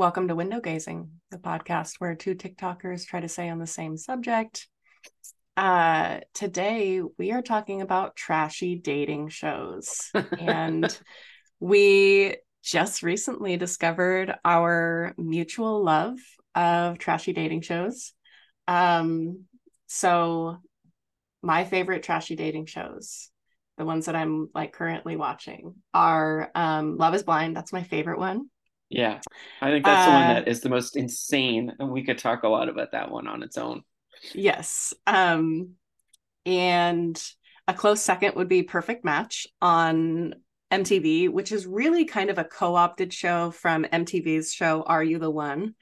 Welcome to Window Gazing, the podcast where two TikTokers try to say on the same subject. Uh, today, we are talking about trashy dating shows. and we just recently discovered our mutual love of trashy dating shows. Um, so, my favorite trashy dating shows the ones that I'm like currently watching are um, Love is Blind. That's my favorite one. Yeah. I think that's uh, the one uh, that is the most insane. And we could talk a lot about that one on its own. Yes. Um, and a close second would be Perfect Match on MTV, which is really kind of a co-opted show from MTV's show Are You the One?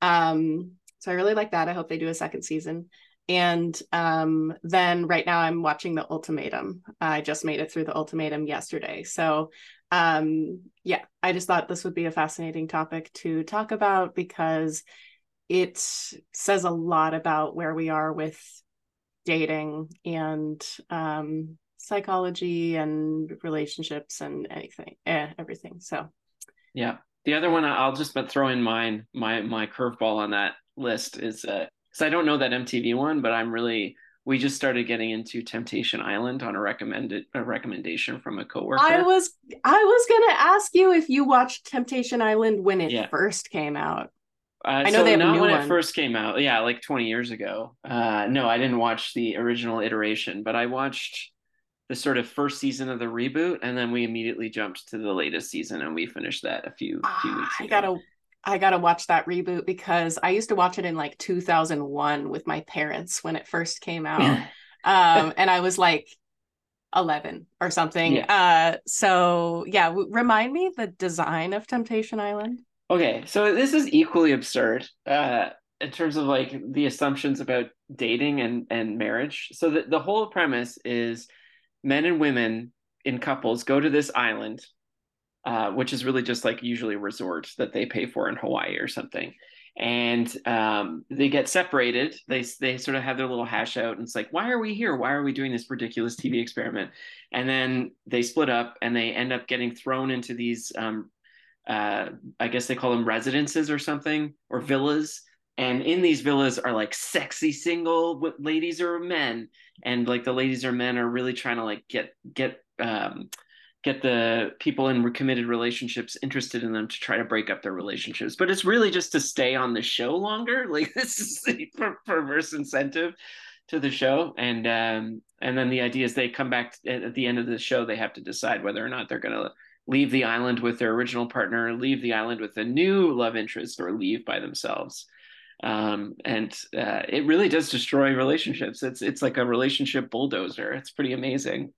Um, so I really like that. I hope they do a second season. And um, then right now I'm watching The Ultimatum. I just made it through The Ultimatum yesterday. So um, yeah, I just thought this would be a fascinating topic to talk about because it says a lot about where we are with dating and um, psychology and relationships and anything, eh, everything. So yeah. The other one I'll just throw in mine, my my curveball on that list is uh, because I don't know that MTV one, but I'm really we just started getting into Temptation Island on a recommended a recommendation from a coworker. I was I was gonna ask you if you watched Temptation Island when it yeah. first came out. Uh, I know so they not when one. it first came out. Yeah, like 20 years ago. Uh, no, I didn't watch the original iteration, but I watched the sort of first season of the reboot, and then we immediately jumped to the latest season, and we finished that a few few weeks ago. I gotta I gotta watch that reboot because I used to watch it in like 2001 with my parents when it first came out, um, and I was like 11 or something. Yeah. Uh, so yeah, w- remind me the design of Temptation Island. Okay, so this is equally absurd uh, in terms of like the assumptions about dating and and marriage. So the the whole premise is men and women in couples go to this island uh, which is really just like usually a resort that they pay for in Hawaii or something. And um, they get separated. They they sort of have their little hash out, and it's like, why are we here? Why are we doing this ridiculous TV experiment? And then they split up, and they end up getting thrown into these, um, uh, I guess they call them residences or something, or villas. And in these villas are like sexy single ladies or men, and like the ladies or men are really trying to like get get um, get the people in committed relationships interested in them to try to break up their relationships. But it's really just to stay on the show longer. Like this is the per- perverse incentive to the show. And um and then the idea is they come back at the end of the show they have to decide whether or not they're going to leave the island with their original partner leave the island with a new love interest or leave by themselves. Um, and uh, it really does destroy relationships. It's it's like a relationship bulldozer. It's pretty amazing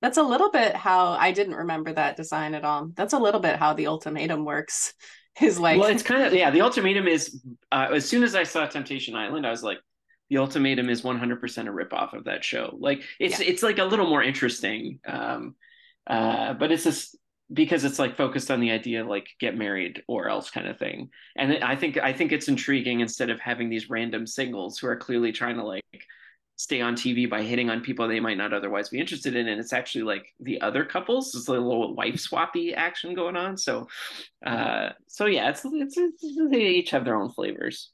that's a little bit how I didn't remember that design at all. That's a little bit how the ultimatum works. Is like well, it's kind of yeah. The ultimatum is uh, as soon as I saw Temptation Island, I was like, the ultimatum is 100% a ripoff of that show. Like it's yeah. it's like a little more interesting, um, uh, but it's just because it's like focused on the idea of like get married or else kind of thing. And I think I think it's intriguing instead of having these random singles who are clearly trying to like stay on TV by hitting on people they might not otherwise be interested in. And it's actually like the other couples, there's a little wife swappy action going on. So, uh, so yeah, it's, it's, it's, they each have their own flavors.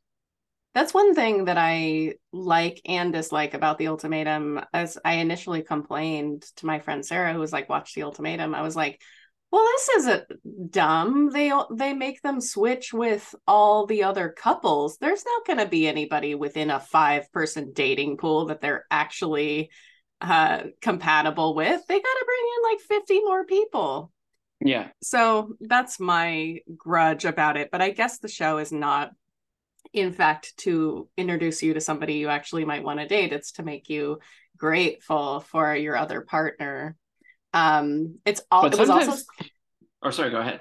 That's one thing that I like and dislike about the ultimatum. As I initially complained to my friend Sarah, who was like, watch the ultimatum, I was like, well this isn't dumb. They they make them switch with all the other couples. There's not going to be anybody within a five person dating pool that they're actually uh compatible with. They got to bring in like 50 more people. Yeah. So that's my grudge about it but i guess the show is not in fact to introduce you to somebody you actually might want to date. It's to make you grateful for your other partner um, it's all. it was also. Or sorry, go ahead.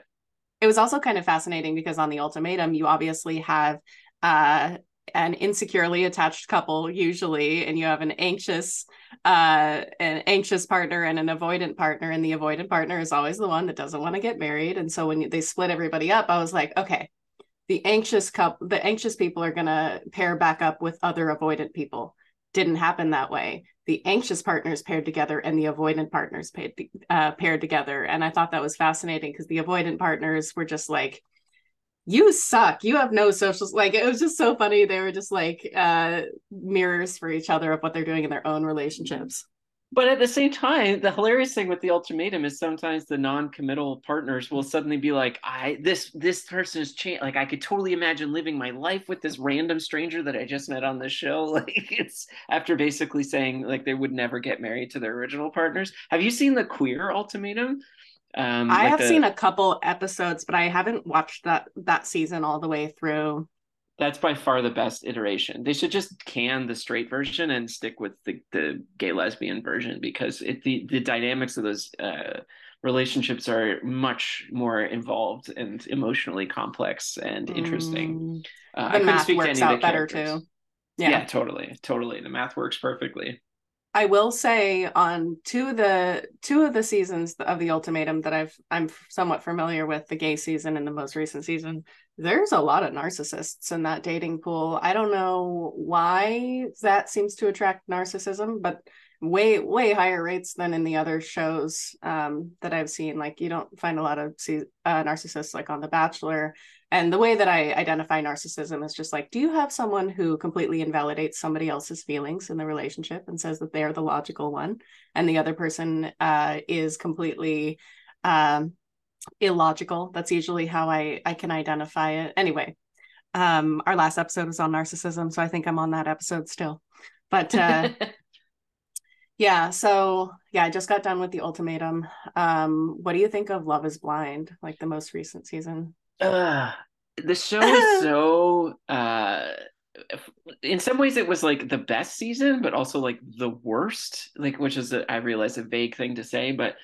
It was also kind of fascinating because on the ultimatum, you obviously have uh, an insecurely attached couple usually, and you have an anxious, uh, an anxious partner and an avoidant partner, and the avoidant partner is always the one that doesn't want to get married. And so when they split everybody up, I was like, okay, the anxious couple, the anxious people are going to pair back up with other avoidant people. Didn't happen that way the anxious partners paired together and the avoidant partners paired, uh, paired together. And I thought that was fascinating because the avoidant partners were just like you suck. You have no socials like it was just so funny. They were just like uh mirrors for each other of what they're doing in their own relationships but at the same time the hilarious thing with the ultimatum is sometimes the non-committal partners will suddenly be like i this this person is changed like i could totally imagine living my life with this random stranger that i just met on this show. Like it's after basically saying like they would never get married to their original partners. Have you seen the queer ultimatum? Um, I like have the, seen a couple episodes, but I haven't watched that that season all the way through. That's by far the best iteration. They should just can the straight version and stick with the, the gay lesbian version because it, the the dynamics of those uh, relationships are much more involved and emotionally complex and interesting. Mm, uh, the I math works out better too. Yeah. yeah, totally, totally. The math works perfectly. I will say on two of the two of the seasons of the ultimatum that I've I'm somewhat familiar with the gay season and the most recent season there's a lot of narcissists in that dating pool I don't know why that seems to attract narcissism but way way higher rates than in the other shows um, that I've seen. Like you don't find a lot of uh, narcissists like on The Bachelor. And the way that I identify narcissism is just like, do you have someone who completely invalidates somebody else's feelings in the relationship and says that they're the logical one, and the other person uh, is completely um, illogical? That's usually how I I can identify it. Anyway, um, our last episode was on narcissism, so I think I'm on that episode still. But uh, yeah so yeah i just got done with the ultimatum um what do you think of love is blind like the most recent season uh the show is so uh in some ways it was like the best season but also like the worst like which is a, I realize a vague thing to say but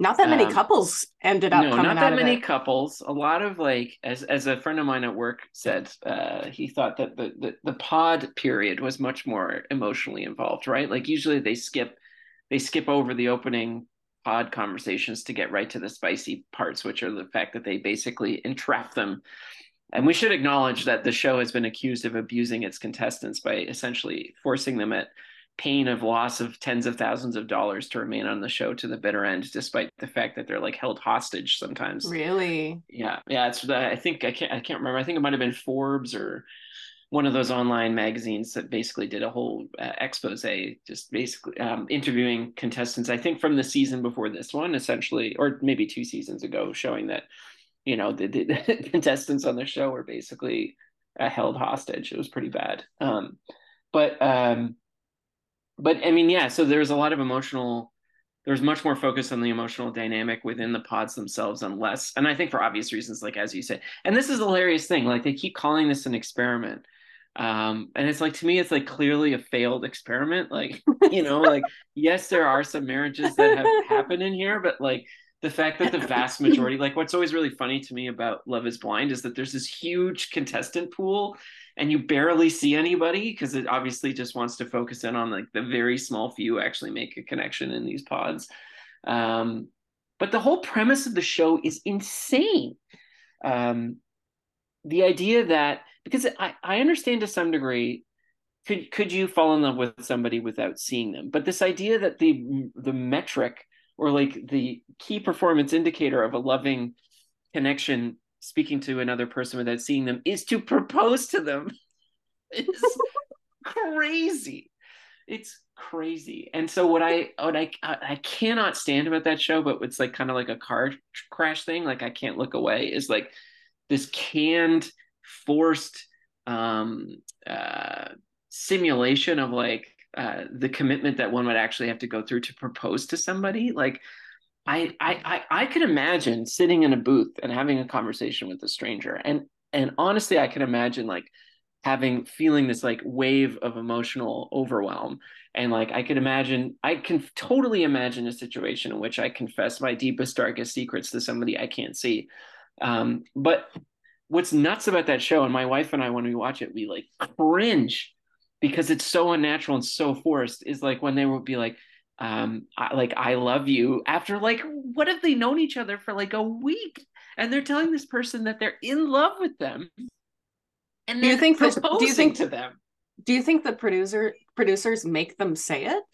not that many um, couples ended up no not that many it. couples. A lot of like as as a friend of mine at work said uh he thought that the, the the pod period was much more emotionally involved right? Like usually they skip they skip over the opening pod conversations to get right to the spicy parts, which are the fact that they basically entrap them. And we should acknowledge that the show has been accused of abusing its contestants by essentially forcing them at pain of loss of tens of thousands of dollars to remain on the show to the bitter end, despite the fact that they're like held hostage sometimes. Really? Yeah, yeah. It's the, I think I can't I can't remember. I think it might have been Forbes or one of those online magazines that basically did a whole uh, expose, just basically um, interviewing contestants. I think from the season before this one, essentially, or maybe two seasons ago, showing that you know the, the, contestants on the show were basically uh, held hostage. It was pretty bad. Um, but um, but I mean, yeah. So there's a lot of emotional. There's much more focus on the emotional dynamic within the pods themselves and less, and I think for obvious reasons, like as you said. And this is the hilarious thing. Like they keep calling this an experiment um and it's like to me it's like clearly a failed experiment like you know like yes there are some marriages that have happened in here but like the fact that the vast majority like what's always really funny to me about love is blind is that there's this huge contestant pool and you barely see anybody because it obviously just wants to focus in on like the very small few actually make a connection in these pods. Um but the whole premise of the show is insane. Um the idea that because I, I understand to some degree could could you fall in love with somebody without seeing them? But this idea that the the metric or like the key performance indicator of a loving connection speaking to another person without seeing them is to propose to them. Is crazy. It's crazy. And so what i what I i cannot stand about that show but it's like kind of like a car crash thing like i can't look away is like this canned forced um, uh, simulation of like uh, the commitment that one would actually have to go through to propose to somebody. Like, I, I, I, I could imagine sitting in a booth and having a conversation with a stranger, and and honestly, I can imagine like having feeling this like wave of emotional overwhelm. And like i could imagine i can totally imagine a situation in which i confess my deepest darkest secrets to somebody i can't see. Um, but what's nuts about that show, and my wife and I, when we watch it, we like cringe because it's so unnatural and so forced. Is like when they would be like, um, I, like I love you after like what have they known each other for like a week and they're telling this person that they're in love with them, and do you think the, do you think to them? Do you think the producer producers make them say it?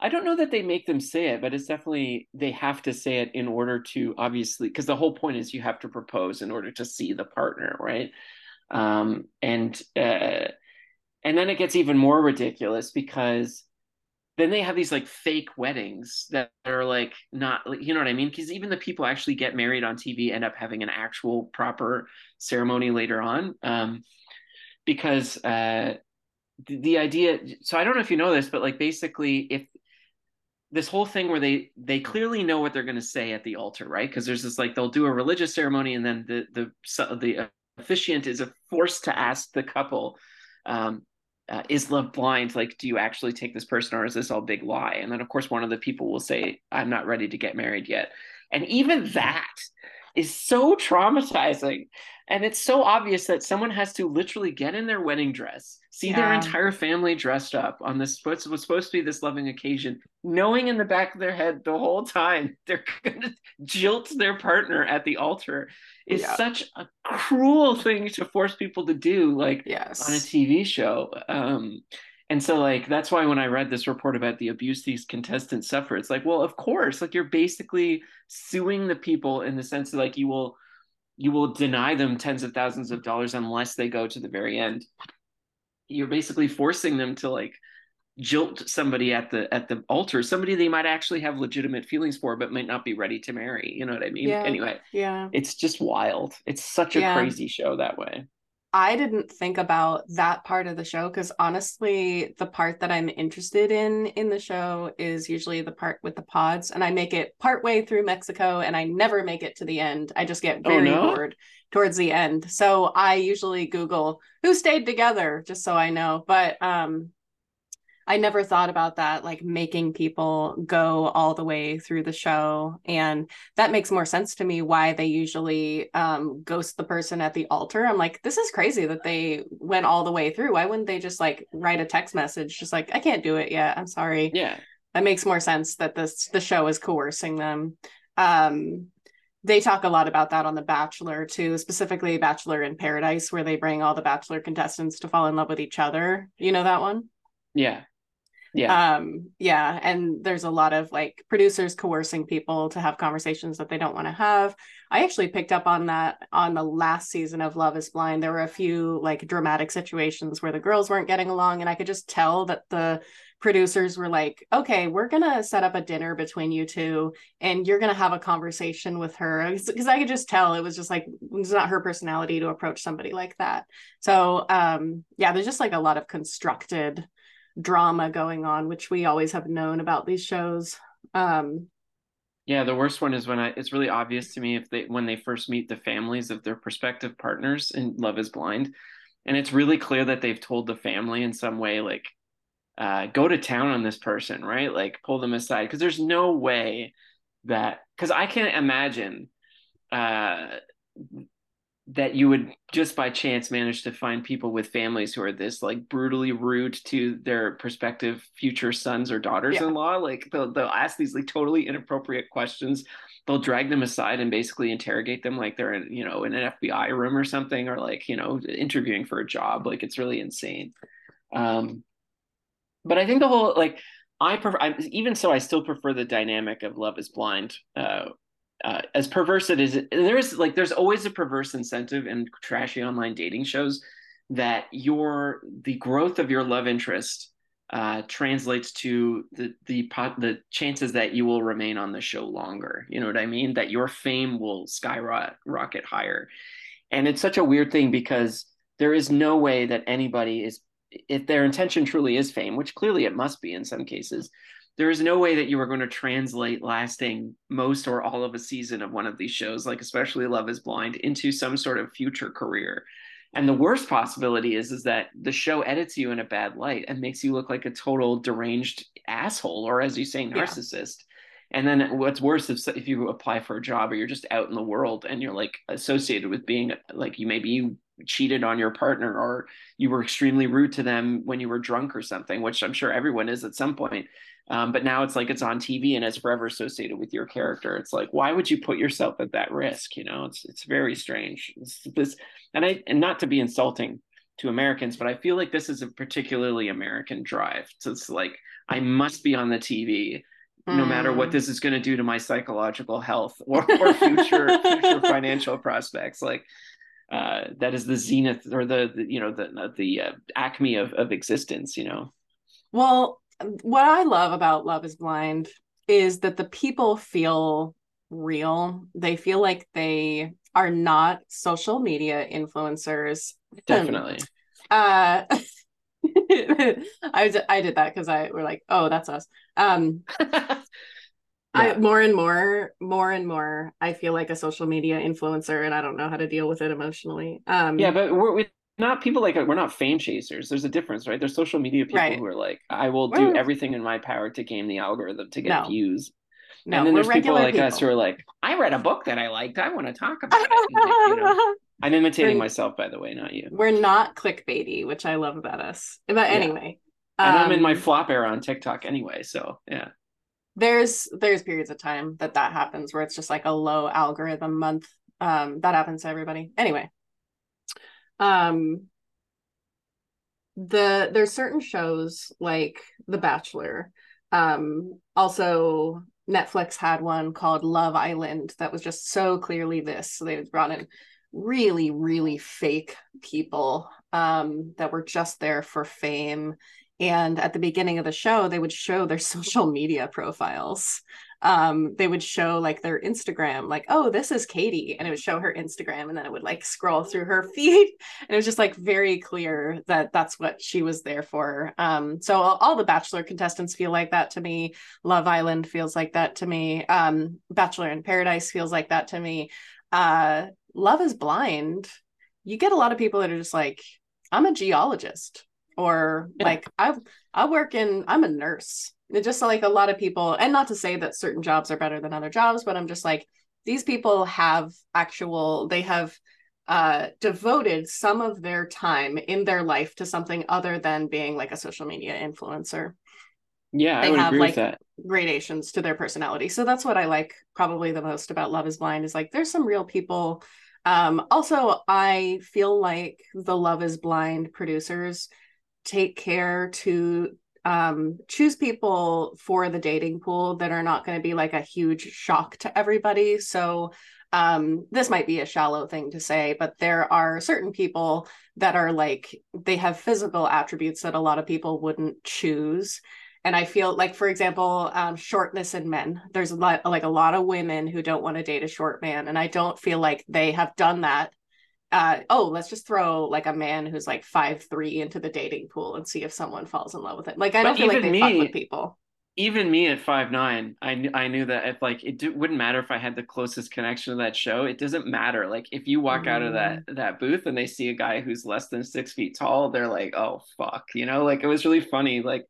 I don't know that they make them say it, but it's definitely they have to say it in order to obviously because the whole point is you have to propose in order to see the partner, right? Um, and uh, and then it gets even more ridiculous because then they have these like fake weddings that are like not you know what i mean because even the people actually get married on tv end up having an actual proper ceremony later on um, because uh, the, the idea so i don't know if you know this but like basically if this whole thing where they they clearly know what they're going to say at the altar right? Because there's this like they'll do a religious ceremony and then the the the officiant is forced to ask the couple um, uh, is love blind? Like do you actually take this person or is this all big lie? And then of course one of the people will say i'm not ready to get married yet. And even that is so traumatizing and it's so obvious that someone has to literally get in their wedding dress see yeah. their entire family dressed up on this what was supposed to be this loving occasion knowing in the back of their head the whole time they're gonna jilt their partner at the altar is yeah. such a cruel thing to force people to do like yes. on a tv show um and so like that's why when I read this report about the abuse these contestants suffer, it's like, well, of course, like you're basically suing the people in the sense that like you will you will deny them tens of thousands of dollars unless they go to the very end. You're basically forcing them to like jilt somebody at the at the altar, somebody they might actually have legitimate feelings for, but might not be ready to marry. You know what I mean? Yeah. Anyway, yeah, it's just wild. It's such a yeah. crazy show that way. I didn't think about that part of the show because honestly, the part that I'm interested in in the show is usually the part with the pods, and I make it part way through Mexico, and I never make it to the end. I just get oh, very oh, no? bored towards the end. So I usually Google who stayed together just so I know. But um, I never thought about that, like making people go all the way through the show. And that makes more sense to me why they usually um, ghost the person at the altar. I'm like, this is crazy that they went all the way through. Why wouldn't they just like write a text message, just like, I can't do it yet. I'm sorry. Yeah. That makes more sense that this the show is coercing them. Um, they talk a lot about that on The Bachelor too, specifically Bachelor in Paradise, where they bring all the Bachelor contestants to fall in love with each other. You know that one? Yeah yeah. Um yeah and there's a lot of like producers coercing people to have conversations that they don't want to have. I actually picked up on that on the last season of love is blind. There were a few like dramatic situations where the girls weren't getting along and i could just tell that the producers were like okay we're gonna set up a dinner between you two and you're gonna have a conversation with her. Because i could just tell it was just like it's not her personality to approach somebody like that. So um yeah there's just like a lot of constructed drama going on, which we always have known about these shows. Um, yeah, the worst one is when I, it's really obvious to me if they when they first meet the families of their prospective partners in Love Is Blind, and it's really clear that they've told the family in some way like, uh, go to town on this person, right? Like pull them aside because there's no way that because I can't imagine uh, that you would just by chance manage to find people with families who are this like brutally rude to their prospective future sons or daughters-in-law yeah. like they'll, they'll ask these like totally inappropriate questions. They'll drag them aside and basically interrogate them like they're in you know in an fbi room or something or like you know interviewing for a job. Like it's really insane. Um but i think the whole like I prefer, I, even so, I still prefer the dynamic of Love Is Blind, uh, uh, as perverse it is, there is like there's always a perverse incentive in trashy online dating shows that your the growth of your love interest uh, translates to the the pot, the chances that you will remain on the show longer. You know what I mean? That your fame will skyrocket higher, and it's such a weird thing because there is no way that anybody is if their intention truly is fame, which clearly it must be in some cases, there is no way that you are going to translate lasting most or all of a season of one of these shows, like especially Love is Blind, into some sort of future career. And the worst possibility is is that the show edits you in a bad light and makes you look like a total deranged asshole, or as you say, narcissist. Yeah. And then what's worse if if you apply for a job or you're just out in the world and you're like associated with being like you maybe you cheated on your partner or you were extremely rude to them when you were drunk or something, which I'm sure everyone is at some point. Um, but now it's like it's on TV and it's forever associated with your character. It's like, why would you put yourself at that risk? You know, it's it's very strange. It's this, and I and not to be insulting, to Americans, but I feel like this is a particularly American drive. So it's like I must be on the TV no matter what mm. this is going to do to my psychological health or, or future future financial prospects like uh, that is the zenith or the, the you know the the uh, acme of of existence you know well what i love about love is blind is that the people feel real they feel like they are not social media influencers definitely uh I, I did that because I were like, oh, that's us. Um, yeah. I more and more, more and more, I feel like a social media influencer, and I don't know how to deal with it emotionally. Um, yeah, but we're, we're not people like we're not fame chasers. There's a difference, right? There's social media people right. who are like, I will do we're, everything in my power to game the algorithm to get no. views. No, and then there's people like people. us who are like, I read a book that I liked. I want to talk about it. you know, I'm imitating we're, myself, by the way, not you. We're not clickbaity, which I love about us. But yeah. anyway, and um, I'm in my um, flop era on TikTok anyway, so yeah. There's there's periods of time that that happens where it's just like a low algorithm month. Um, that happens to everybody. Anyway, um, the there's certain shows like The Bachelor. Um, also Netflix had one called Love Island that was just so clearly this. So they brought in really really fake people um, that were just there for fame and at the beginning of the show they would show their social media profiles. Um, they would show like their instagram like oh this is katie and it would show her instagram and then it would like scroll through her feed. And it was just like very clear that that's what she was there for. Um, so all, all, the bachelor contestants feel like that to me. Love island feels like that to me. Um, bachelor in paradise feels like that to me. Uh, love is blind. You get a lot of people that are just like i'm a geologist or yeah. like i i work in i'm a nurse. It's just like a lot of people and not to say that certain jobs are better than other jobs but i'm just like these people have actual they have uh, devoted some of their time in their life to something other than being like a social media influencer. Yeah they have like gradations to their personality. So that's what i like probably the most about love is blind is like there's some real people. Um also i feel like the love is blind producers take care to um, choose people for the dating pool that are not going to be like a huge shock to everybody. So um, this might be a shallow thing to say, but there are certain people that are like they have physical attributes that a lot of people wouldn't choose. And I feel like, for example, um, shortness in men. There's a lot, like a lot of women who don't want to date a short man, and I don't feel like they have done that uh, oh, let's just throw like a man who's like five three into the dating pool and see if someone falls in love with it. Like I don't feel like they me, fuck with people. Even me at five nine, I I knew that if like it wouldn't matter if I had the closest connection to that show. It doesn't matter. Like if you walk mm. out of that mm. that booth and they see a guy who's less than six feet tall, they're like, oh fuck, you know. Like it was really funny. Like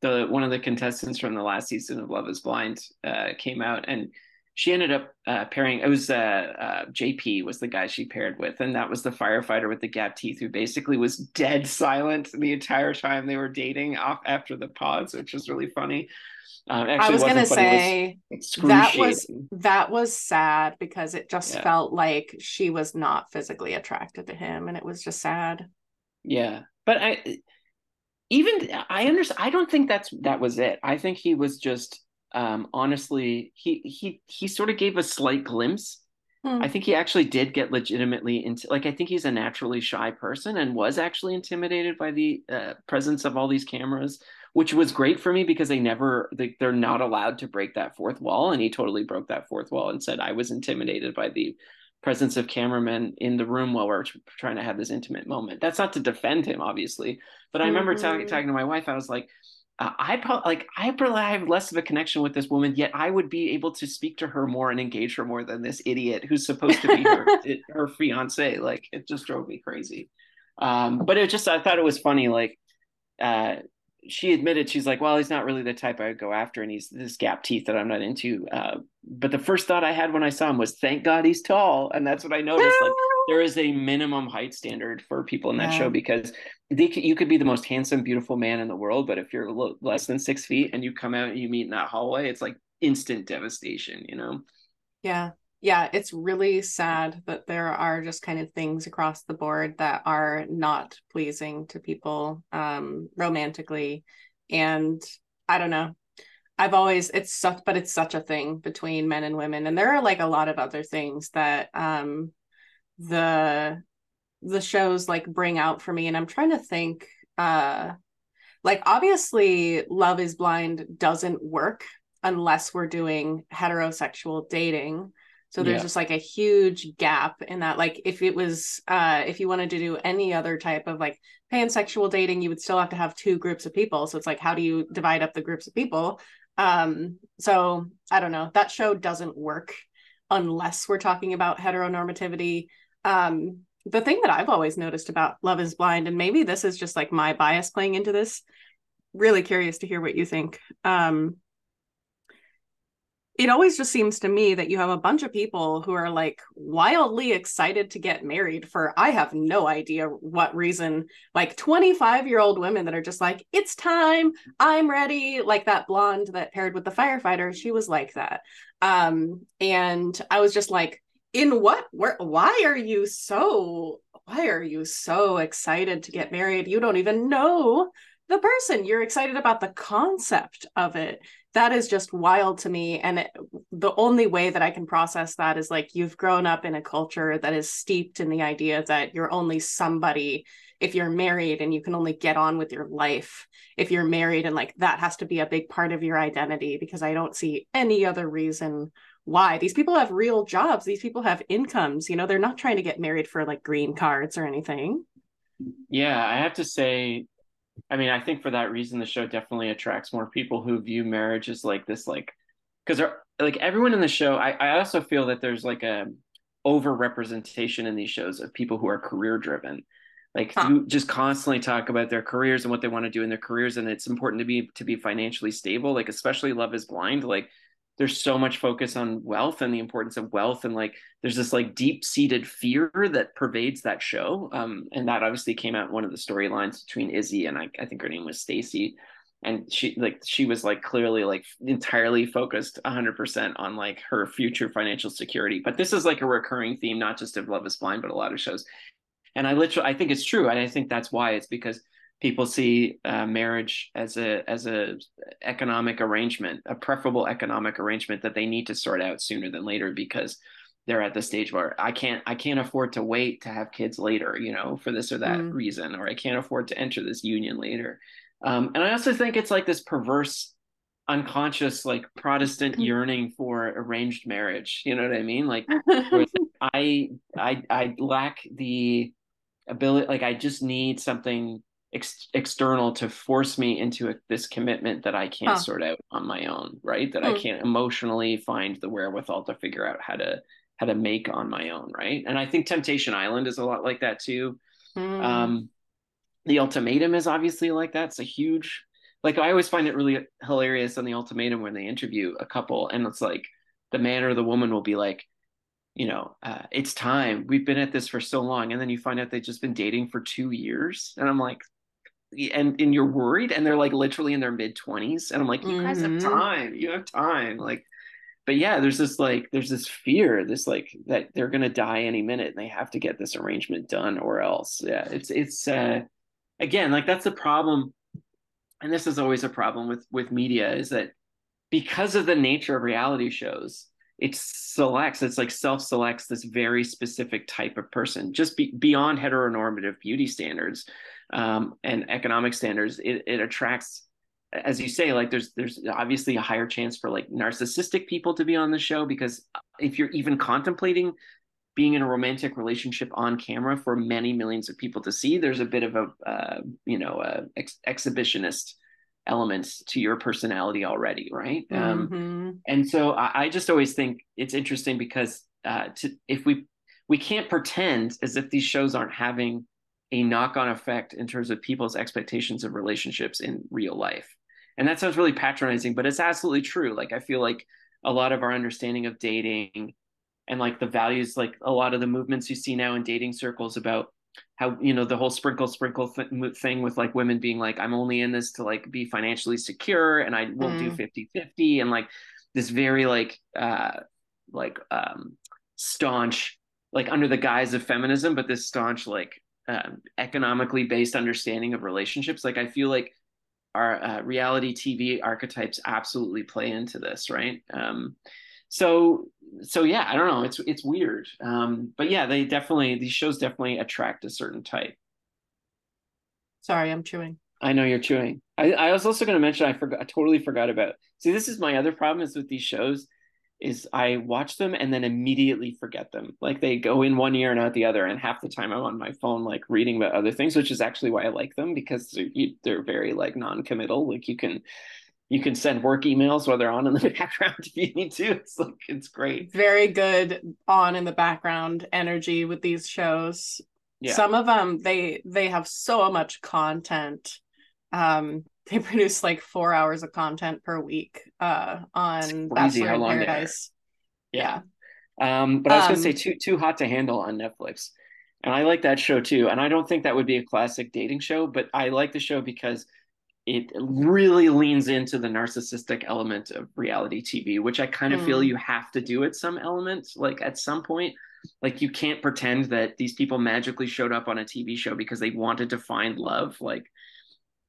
the one of the contestants from the last season of Love Is Blind uh, came out and she ended up uh, pairing. It was uh, uh, JP was the guy she paired with, and that was the firefighter with the gap teeth who basically was dead silent the entire time they were dating off after the pods, which was really funny. Um, I was gonna say was that was that was sad because it just yeah. felt like she was not physically attracted to him, and it was just sad. Yeah, but I even I understand. I don't think that's that was it. I think he was just um, honestly, he he he sort of gave a slight glimpse. Hmm. I think he actually did get legitimately into like I think he's a naturally shy person and was actually intimidated by the uh, presence of all these cameras, which was great for me because they never they, they're not allowed to break that fourth wall, and he totally broke that fourth wall and said I was intimidated by the presence of cameramen in the room while we're trying to have this intimate moment. That's not to defend him, obviously, but I remember mm-hmm. talking talking to my wife. I was like, uh, I probably like I probably have less of a connection with this woman, yet I would be able to speak to her more and engage her more than this idiot who's supposed to be her her fiance. Like it just drove me crazy. Um, but it just I thought it was funny. Like uh, she admitted she's like, well, he's not really the type I would go after, and he's this gap teeth that I'm not into. Uh, but the first thought I had when I saw him was, thank God he's tall, and that's what I noticed. like there is a minimum height standard for people in that yeah. show because they, could, you could be the most handsome, beautiful man in the world, but if you're less than six feet and you come out and you meet in that hallway, it's like instant devastation, you know? Yeah. Yeah, it's really sad that there are just kind of things across the board that are not pleasing to people um, romantically. And I don't know. I've always it's such but it's such a thing between men and women. And there are like a lot of other things that um the the shows like bring out for me. And I'm trying to think uh like obviously Love is Blind doesn't work unless we're doing heterosexual dating so there's yeah. just like a huge gap in that. Like if it was uh if you wanted to do any other type of like pansexual dating, you would still have to have two groups of people. So it's like how do you divide up the groups of people? Um, so I don't know. That show doesn't work unless we're talking about heteronormativity. Um, the thing that I've always noticed about Love is Blind, and maybe this is just like my bias playing into this, really curious to hear what you think. Um, it always just seems to me that you have a bunch of people who are like wildly excited to get married for I have no idea what reason. Like 25 year old women that are just like, it's time, I'm ready. Like that blonde that paired with the firefighter, she was like that. Um, and I was just like, in what, where, why are you so, why are you so excited to get married? You don't even know the person you're excited about the concept of it. That is just wild to me. And it, the only way that i can process that is like you've grown up in a culture that is steeped in the idea that you're only somebody if you're married and you can only get on with your life if you're married. And like that has to be a big part of your identity because i don't see any other reason why. These people have real jobs. These people have incomes. You know they're not trying to get married for like green cards or anything. Yeah i have to say I mean, I think for that reason, the show definitely attracts more people who view marriage as like this, like, because like everyone in the show. I, I also feel that there's like a over representation in these shows of people who are career driven, like huh. just constantly talk about their careers and what they want to do in their careers, and it's important to be to be financially stable. Like especially Love Is Blind, like there's so much focus on wealth and the importance of wealth and like there's this like deep seated fear that pervades that show um, and that obviously came out one of the storylines between izzy and I, I think her name was stacy. And she like she was like clearly like entirely focused 100% on like her future financial security. But this is like a recurring theme not just of love is blind but a lot of shows. And i literally i think it's true and i think that's why it's because people see uh, marriage as a as a economic arrangement, a preferable economic arrangement that they need to sort out sooner than later because they're at the stage where I can't I can't afford to wait to have kids later, you know, for this or that mm. reason, or I can't afford to enter this union later. Um, and I also think it's like this perverse, unconscious, like Protestant yearning for arranged marriage. You know what I mean? Like, I I I lack the ability. Like, I just need something ex- external to force me into a, this commitment that I can't huh. sort out on my own, right? That hmm. I can't emotionally find the wherewithal to figure out how to how to make on my own, right? And I think Temptation Island is a lot like that too. Hmm. Um, the ultimatum is obviously like that. It's a huge like I always find it really hilarious on the ultimatum when they interview a couple and it's like the man or the woman will be like, you know, uh, it's time. We've been at this for so long. And then you find out they've just been dating for two years. And I'm like, and and you're worried and they're like literally in their mid 20s and i'm like you mm-hmm. guys have mm-hmm. time you have time like but yeah there's this like there's this fear this like that they're gonna die any minute and they have to get this arrangement done or else yeah it's it's uh again like that's the problem and this is always a problem with with media is that because of the nature of reality shows it selects it's like self selects this very specific type of person just be, beyond heteronormative beauty standards um, and economic standards, it, it attracts as you say like there's there's obviously a higher chance for like narcissistic people to be on the show because if you're even contemplating being in a romantic relationship on camera for many millions of people to see there's a bit of a uh, you know a ex- exhibitionist elements to your personality already right um, mm-hmm. um, and so I, I, just always think it's interesting because uh, to, if we we can't pretend as if these shows aren't having a knock-on effect in terms of people's expectations of relationships in real life and that sounds really patronizing but it's absolutely true like i feel like a lot of our understanding of dating and like the values like a lot of the movements you see now in dating circles about how you know the whole sprinkle sprinkle th- thing with like women being like i'm only in this to like be financially secure and i won't mm. do 50 50 and like this very like uh like um staunch like under the guise of feminism but this staunch like uh, economically based understanding of relationships like i feel like our uh, reality tv archetypes absolutely play into this right um, so so yeah i don't know it's it's weird um, but yeah they definitely these shows definitely attract a certain type sorry i'm chewing I know you're chewing. I, I was also going to mention I forgot. I totally forgot about. See, this is my other problem is with these shows, is I watch them and then immediately forget them. Like they go in one ear and out the other, and half the time I'm on my phone like reading about other things, which is actually why I like them because they're, they're very like non-committal. Like you can you can send work emails while they're on in the background if you need to. It's like it's great. Very good on in the background energy with these shows. Yeah. Some of them they they have so much content um, they produce like four hours of content per week uh, on Bachelor in Paradise. Yeah. yeah. Um, but I was gonna say um, too too hot to handle on Netflix, and I like that show too. And I don't think that would be a classic dating show, but I like the show because it really leans into the narcissistic element of reality TV, which I kind of mm. feel you have to do at some element, like at some point. Like you can't pretend that these people magically showed up on a TV show because they wanted to find love. Like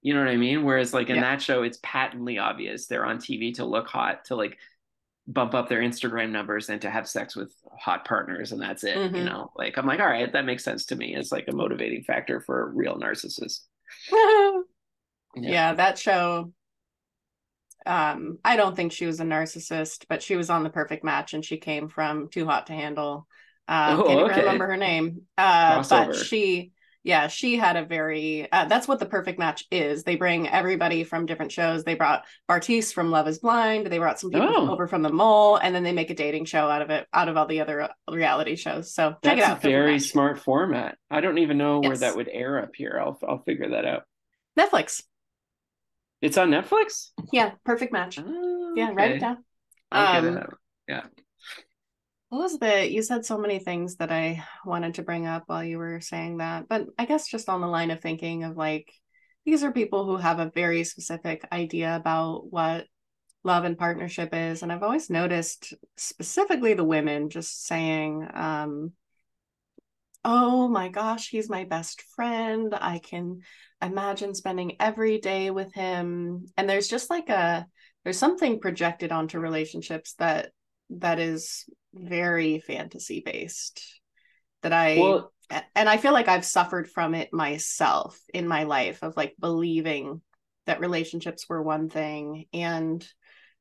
you know what I mean? Whereas like in yeah. that show, it's patently obvious they're on TV to look hot, to like bump up their Instagram numbers and to have sex with hot partners, and that's it. Mm-hmm. You know, like I'm like, all right, that makes sense to me as like a motivating factor for a real narcissist. yeah. yeah, that show. Um, I don't think she was a narcissist, but she was on the perfect match and she came from Too Hot to Handle. Uh, oh, can't okay. remember her name. Uh, but she yeah, she had a very uh, that's what the perfect match is. They bring everybody from different shows. They brought Bartise from Love is Blind. They brought some people oh. over from The Mole, and then they make a dating show out of it, out of all the other uh, reality shows. So check that's it out. very smart format. I don't even know yes. where that would air up here. I'll I'll figure that out. Netflix. It's on Netflix. Yeah, perfect match. Oh, yeah, write it down. Um, yeah what was the you said so many things that i wanted to bring up while you were saying that but i guess just on the line of thinking of like these are people who have a very specific idea about what love and partnership is and i've always noticed specifically the women just saying um oh my gosh he's my best friend. I can imagine spending every day with him. And there's just like a there's something projected onto relationships that that is very fantasy based that I well, and I feel like I've suffered from it myself in my life of like believing that relationships were one thing. And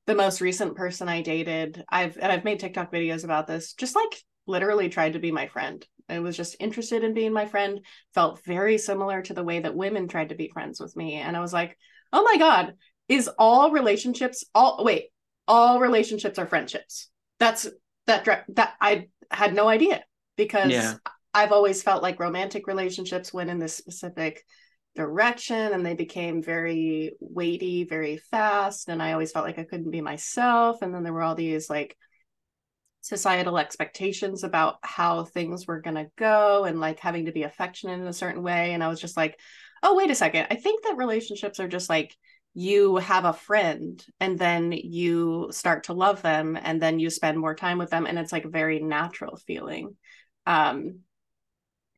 the most recent person I dated I've and I've made TikTok videos about this just like literally tried to be my friend. I was just interested in being my friend felt very similar to the way that women tried to be friends with me. And I was like oh my god is all relationships all wait all relationships are friendships that's that that I had no idea because yeah. I've always felt like romantic relationships went in this specific direction and they became very weighty, very fast. And I always felt like I couldn't be myself. And then there were all these like societal expectations about how things were going to go and like having to be affectionate in a certain way. And I was just like, oh, wait a second. I think that relationships are just like you have a friend and then you start to love them and then you spend more time with them and it's like a very natural feeling. Um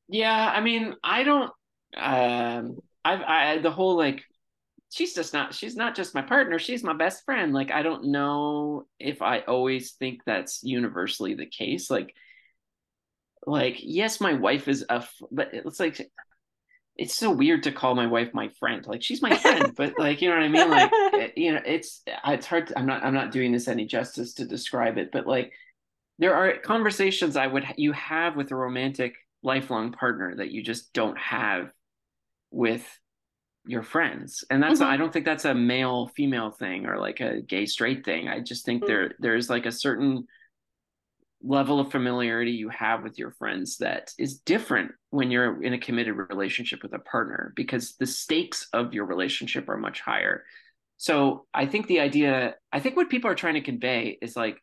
yeah i mean i don't um i've i the whole like she's just not she's not just my partner she's my best friend. Like i don't know if i always think that's universally the case. Like like yes my wife is a but it's like it's so weird to call my wife my friend. Like she's my friend, but like you know what I mean. Like you know, it's it's hard. To, I'm not I'm not doing this any justice to describe it, but like there are conversations I would you have with a romantic lifelong partner that you just don't have with your friends and that's mm-hmm. i don't think that's a male female thing or like a gay straight thing i just think mm-hmm. there there's like a certain level of familiarity you have with your friends that is different when you're in a committed relationship with a partner because the stakes of your relationship are much higher. So I think the idea, I think what people are trying to convey is like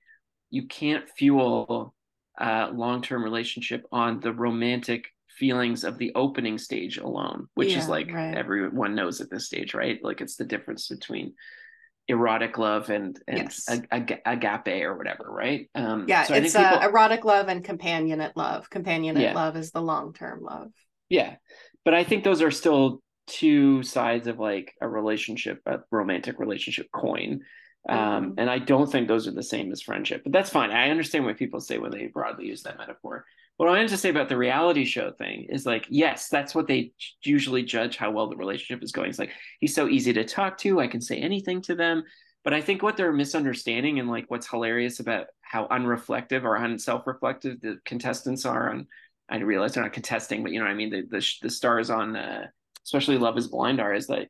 you can't fuel a long-term relationship on the romantic feelings of the opening stage alone, which yeah, is like right. everyone knows at this stage, right? Like it's the difference between erotic love and and Yes. ag- ag- agape or whatever, right? Um, Yeah, so I it's think people- uh, erotic love and companionate love. Companionate Yeah. love is the long term love. Yeah. But I think those are still two sides of like a relationship, a romantic relationship coin. Um, Mhm. and I don't think those are the same as friendship, but that's fine. I understand what people say when they broadly use that metaphor. What I wanted to say about the reality show thing is like, yes, that's what they usually judge how well the relationship is going. It's like, he's so easy to talk to. I can say anything to them. But I think what they're misunderstanding and like what's hilarious about how unreflective or unself-reflective the contestants are on I realize they're not contesting, but you know what I mean. The the, the stars on, uh, especially Love Is Blind, are is that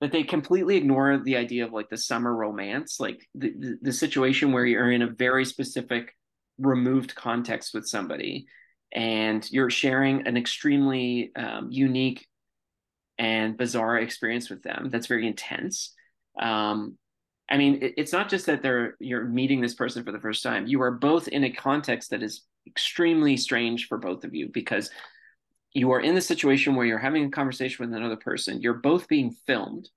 that they completely ignore the idea of like the summer romance, like the, the the situation where you're in a very specific, removed context with somebody, and you're sharing an extremely um, unique and bizarre experience with them. That's very intense. Um, I mean, it, it's not just that they're you're meeting this person for the first time. You are both in a context that is extremely strange for both of you because you are in the situation where you're having a conversation with another person. You're both being filmed.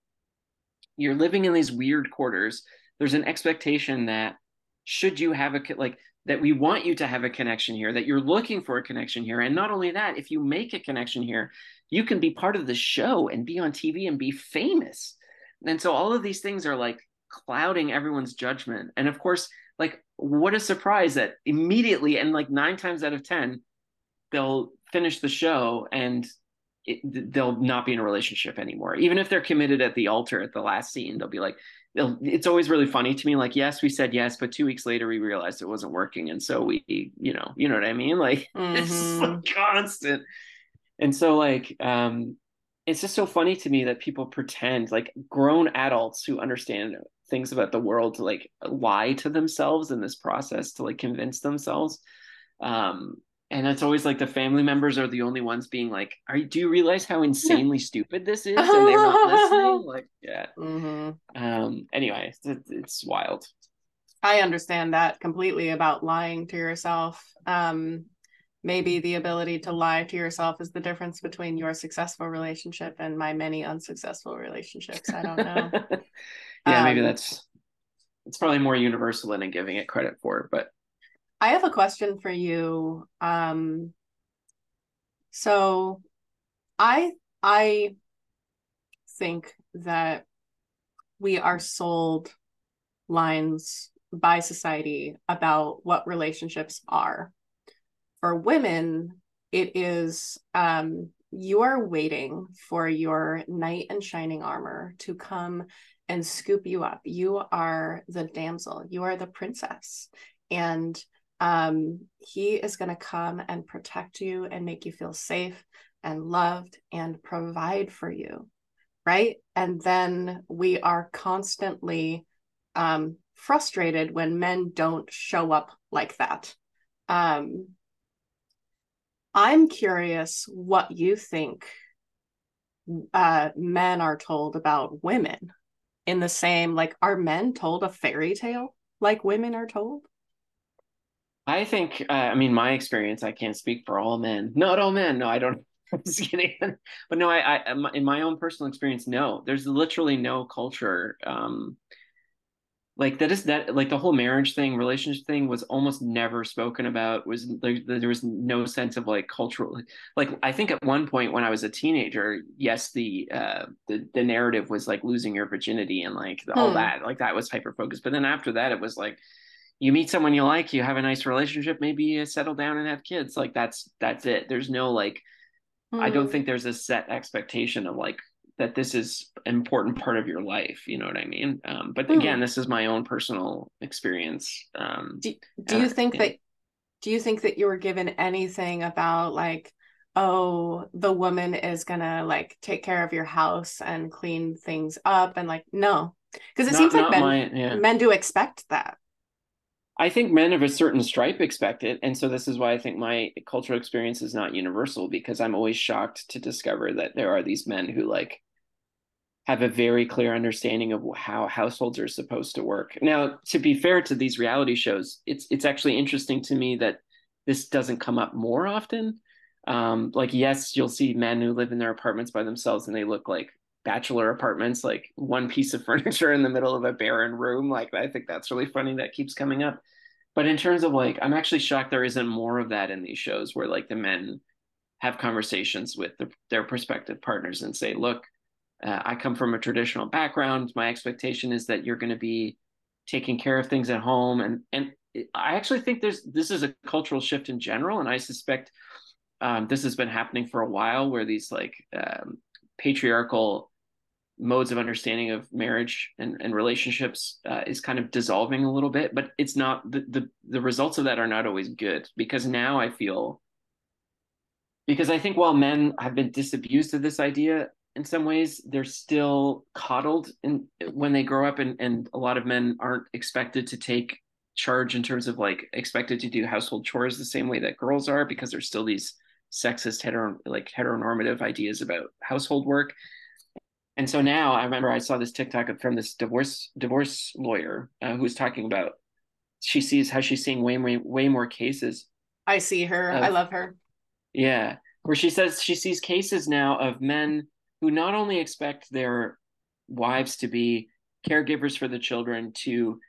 You're living in these weird quarters. There's an expectation that should you have a like that we want you to have a connection here, that you're looking for a connection here, and not only that, if you make a connection here, you can be part of the show and be on TV and be famous. And so all of these things are like clouding everyone's judgment. And of course, like what a surprise that immediately and like nine times out of ten, they'll finish the show and it, they'll not be in a relationship anymore. Even if they're committed at the altar at the last scene, they'll be like, it's always really funny to me. Like, yes, we said yes, but two weeks later we realized it wasn't working, and so we, you know, you know what I mean? Like, it's Mhm. like constant. And so, like, um, it's just so funny to me that people pretend, like, grown adults who understand things about the world, to like lie to themselves in this process to like convince themselves. Um, and it's always like the family members are the only ones being like, "Are you? Do you realize how insanely stupid this is?" And they're not listening. Like, yeah. Mm-hmm. Um. Anyway, it's, it's wild. I understand that completely about lying to yourself. Um, maybe the ability to lie to yourself is the difference between your successful relationship and my many unsuccessful relationships. I don't know. yeah, maybe Um, that's it's probably more universal than I'm giving it credit for, but I have a question for you. Um, so I I think that we are sold lines by society about what relationships are. For women, it is um, you are waiting for your knight in shining armor to come and scoop you up. You are the damsel, you are the princess. And um, he is going to come and protect you and make you feel safe and loved and provide for you. Right. And then we are constantly um, frustrated when men don't show up like that. Um, I'm curious what you think uh, men are told about women in the same, like, are men told a fairy tale like women are told? I think, uh, I mean, my experience, I can't speak for all men. Not all men. No, I don't. I'm just kidding. But no, I, I, in my own personal experience, no, there's literally no culture. Um, like that is that like the whole marriage thing, relationship thing was almost never spoken about. Was like there was no sense of like cultural. Like I think at one point when I was a teenager, yes, the uh the the narrative was like losing your virginity and like all Hmm. that, like that was hyper focused. But then after that, it was like you meet someone you like, you have a nice relationship, maybe you settle down and have kids. Like that's that's it. There's no like I don't Hmm. think there's a set expectation of like that this is an important part of your life. You know what I mean? Um, but Hmm. again, this is my own personal experience. Um, do, do you uh, think yeah. that do you think that you were given anything about like oh the woman is gonna like take care of your house and clean things up and like no because it not, seems like men my, yeah. men do expect that I think men of a certain stripe expect it. And so this is why I think my cultural experience is not universal because I'm always shocked to discover that there are these men who like have a very clear understanding of how households are supposed to work. Now, to be fair to these reality shows, it's it's actually interesting to me that this doesn't come up more often. Um, like yes, you'll see men who live in their apartments by themselves and they look like bachelor apartments, like one piece of furniture in the middle of a barren room. Like I think that's really funny that keeps coming up. But in terms of like, I'm actually shocked there isn't more of that in these shows where like the men have conversations with the, their prospective partners and say, look, uh, I come from a traditional background. My expectation is that you're going to be taking care of things at home. And, and I actually think there's, this is a cultural shift in general. And I suspect um, this has been happening for a while where these like um, patriarchal modes of understanding of marriage and, and relationships uh, is kind of dissolving a little bit but it's not the, the the results of that are not always good because now i feel because i think while men have been disabused of this idea in some ways they're still coddled in when they grow up and, and a lot of men aren't expected to take charge in terms of like expected to do household chores the same way that girls are because there's still these sexist hetero like heteronormative ideas about household work and so now I remember I saw this TikTok from this divorce divorce lawyer uh, who was talking about she sees how she's seeing way way way more cases. I see her. Of, I love her. Yeah, where she says she sees cases now of men who not only expect their wives to be caregivers for the children, to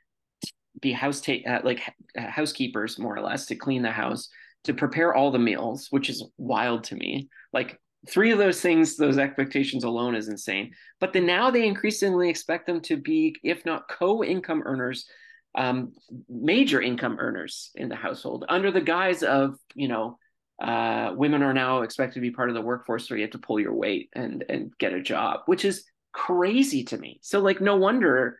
be house ta- uh, like uh, housekeepers more or less, to clean the house, to prepare all the meals, which is wild to me. Like three of those things, those expectations alone is insane. But then now they increasingly expect them to be, if not co-income earners, um, major income earners in the household under the guise of, you know, uh, women are now expected to be part of the workforce, so you have to pull your weight and and get a job, which is crazy to me. So like, no wonder,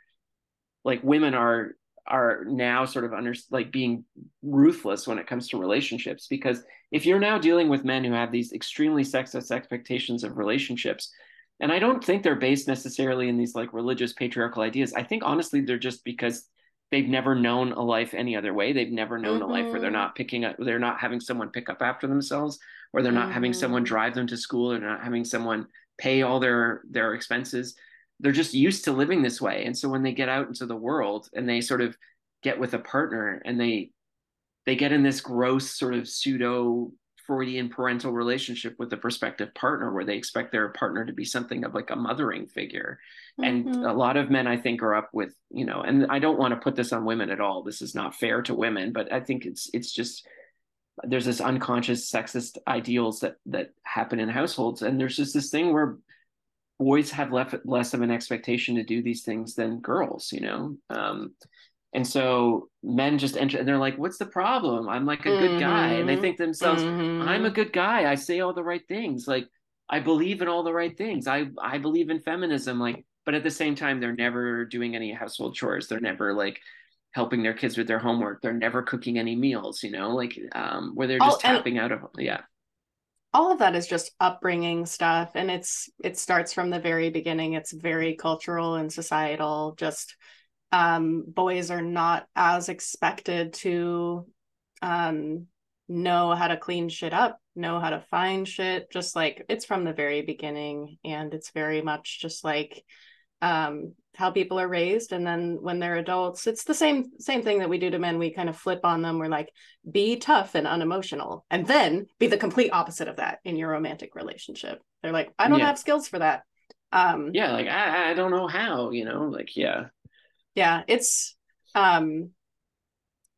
like women are are now sort of under like being ruthless when it comes to relationships because if you're now dealing with men who have these extremely sexist expectations of relationships and i don't think they're based necessarily in these like religious patriarchal ideas i think honestly they're just because they've never known a life any other way they've never known mm-hmm. a life where they're mm-hmm. not picking up they're not having someone pick up after themselves or they're not mm-hmm. having someone mm-hmm. drive them to school or not having someone pay all their their expenses they're just used to living this way and so when they get out into the world and they sort of get with a partner and they they get in this gross sort of pseudo Freudian parental relationship with the prospective partner where they expect their partner to be something of like a mothering figure. Mm-hmm. And a lot of men, I think, are up with, you know, and I don't want to put this on women at all. This is not fair to women, but I think it's it's just there's this unconscious sexist ideals that that happen in households. And there's just this thing where boys have left less of an expectation to do these things than girls, you know. Um, and so men just enter and they're like, What's the problem? I'm like a mm-hmm. good guy. And they mm-hmm. think themselves, mm-hmm. I'm a good guy. I say all the right things. Like I believe in all the right things. I I believe in feminism. Like, but at the same time, they're never doing any household chores. They're never like helping their kids with their homework. They're never cooking any meals, you know, like um where they're just oh, tapping out of yeah all of that is just upbringing stuff and it's it starts from the very beginning. It's very cultural and societal just um boys are not as expected to um know how to clean shit up know how to find shit just like it's from the very beginning and it's very much just like um how people are raised and then when they're adults it's the same same thing that we do to men. We kind of flip on them. We're like be tough and unemotional and then be the complete opposite of that in your romantic relationship. They're like i don't yeah. have skills for that. Um yeah like I, I don't know how you know like yeah. Yeah it's um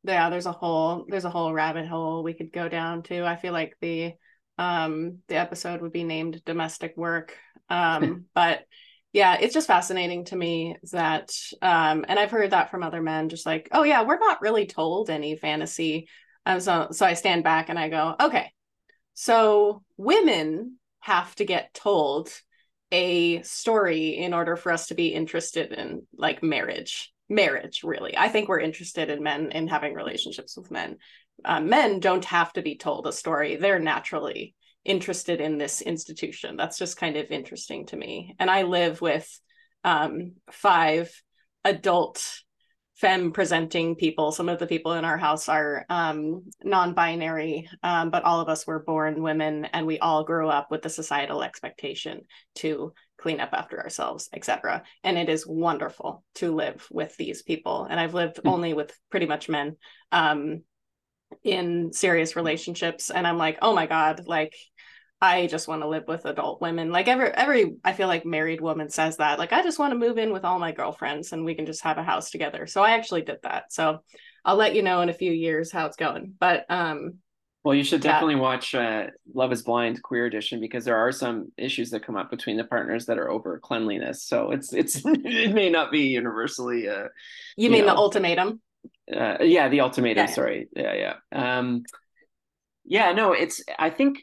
yeah there's a whole there's a whole rabbit hole we could go down to. I feel like the um the episode would be named domestic work um but yeah it's just fascinating to me that um and i've heard that from other men just like oh yeah we're not really told any fantasy. Um so so i stand back and i go okay so women have to get told a story in order for us to be interested in like marriage marriage really. I think we're interested in men in having relationships with men. Uh, men don't have to be told a story. They're naturally interested in this institution. That's just kind of interesting to me. And I live with um, five adult femme presenting people. Some of the people in our house are um, non binary, um, but all of us were born women and we all grew up with the societal expectation to clean up after ourselves, etc. And it is wonderful to live with these people. And I've lived mm-hmm. only with pretty much men um, in serious relationships. And I'm like, oh my God, like I just want to live with adult women. Like every every I feel like married woman says that. Like I just want to move in with all my girlfriends and we can just have a house together. So I actually did that. So I'll let you know in a few years how it's going. But um well, you should definitely watch uh, Love is Blind Queer Edition because there are some issues that come up between the partners that are over cleanliness. So it's it's it may not be universally. Uh, you, you mean know, the ultimatum? Uh, yeah, the ultimatum. Yeah. Sorry. Yeah, yeah. Um, yeah, no, it's. I think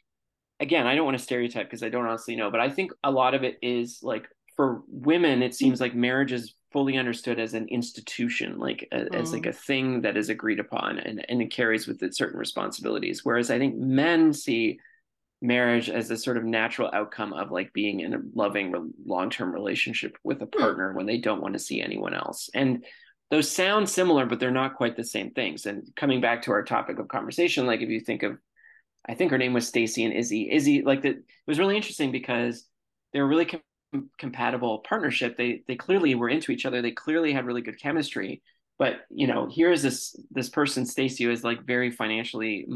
again, I don't want to stereotype because I don't honestly know, but I think a lot of it is like for women, it seems like marriage is fully understood as an institution, like a, mm. as like a thing that is agreed upon, and and it carries with it certain responsibilities. Whereas I think men see marriage as a sort of natural outcome of like being in a loving long-term relationship with a hmm. partner mm. when they don't want to see anyone else and those sound similar but they're not quite the same things and coming back to our topic of conversation like if you think of I think her name was Stacy and Izzy. Izzy, like it was really interesting because they were really com- compatible partnership. They they clearly were into each other. They clearly had really good chemistry. But you know, here is this this person, Stacy, who is like very financially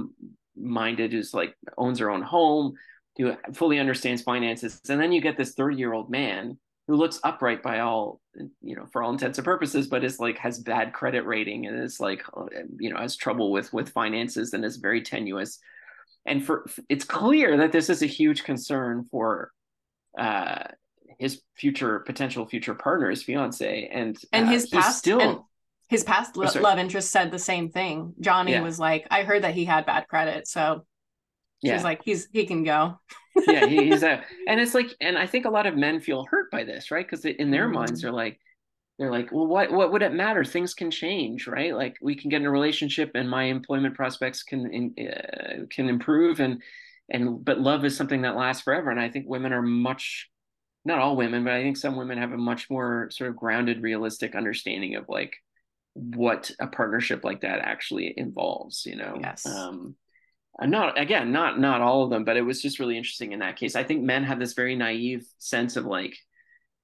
minded, who's like owns her own home, who fully understands finances, and then you get this thirty year old man who looks upright by all you know for all intents and purposes but is like has bad credit rating and is like you know has trouble with with finances and is very tenuous and for it's clear that this is a huge concern for uh, his future potential future partner, his fiance, and and uh, his past still. his past oh, love interest said the same thing. Johnie yeah. was like, I heard that he had bad credit, so she's yeah. like, he's he can go. yeah, he, he's a, and it's like, and I think a lot of men feel hurt by this, right? Because in their mm-hmm. minds, they're like, they're like, well, what what would it matter? Things can change, right? Like we can get in a relationship, and my employment prospects can uh, can improve, and and but love is something that lasts forever. And I think women are much, not all women, but I think some women have a much more sort of grounded, realistic understanding of like what a partnership like that actually involves. You know, yes. Um, not again, not not all of them, but it was just really interesting in that case. I think men have this very naive sense of like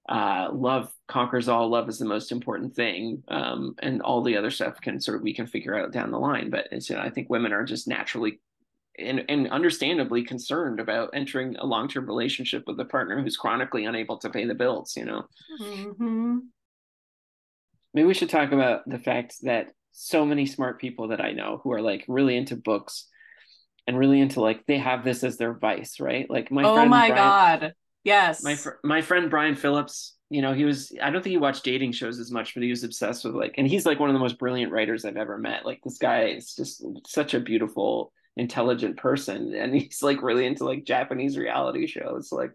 uh, love conquers all. Love is the most important thing, um, and all the other stuff can sort of we can figure out down the line. But it's you know I think women are just naturally and, and understandably concerned about entering a long term relationship with a partner who's chronically unable to pay the bills. You know. Mm-hmm. Maybe we should talk about the fact that so many smart people that I know who are like really into books and really into like they have this as their vice, right? Like my oh my Brian, god Yes. My fr- my friend Brian Phillips, you know, he was I don't think he watched dating shows as much, but he was obsessed with like and he's like one of the most brilliant writers I've ever met. Like this guy is just such a beautiful, intelligent person and he's like really into like Japanese reality shows like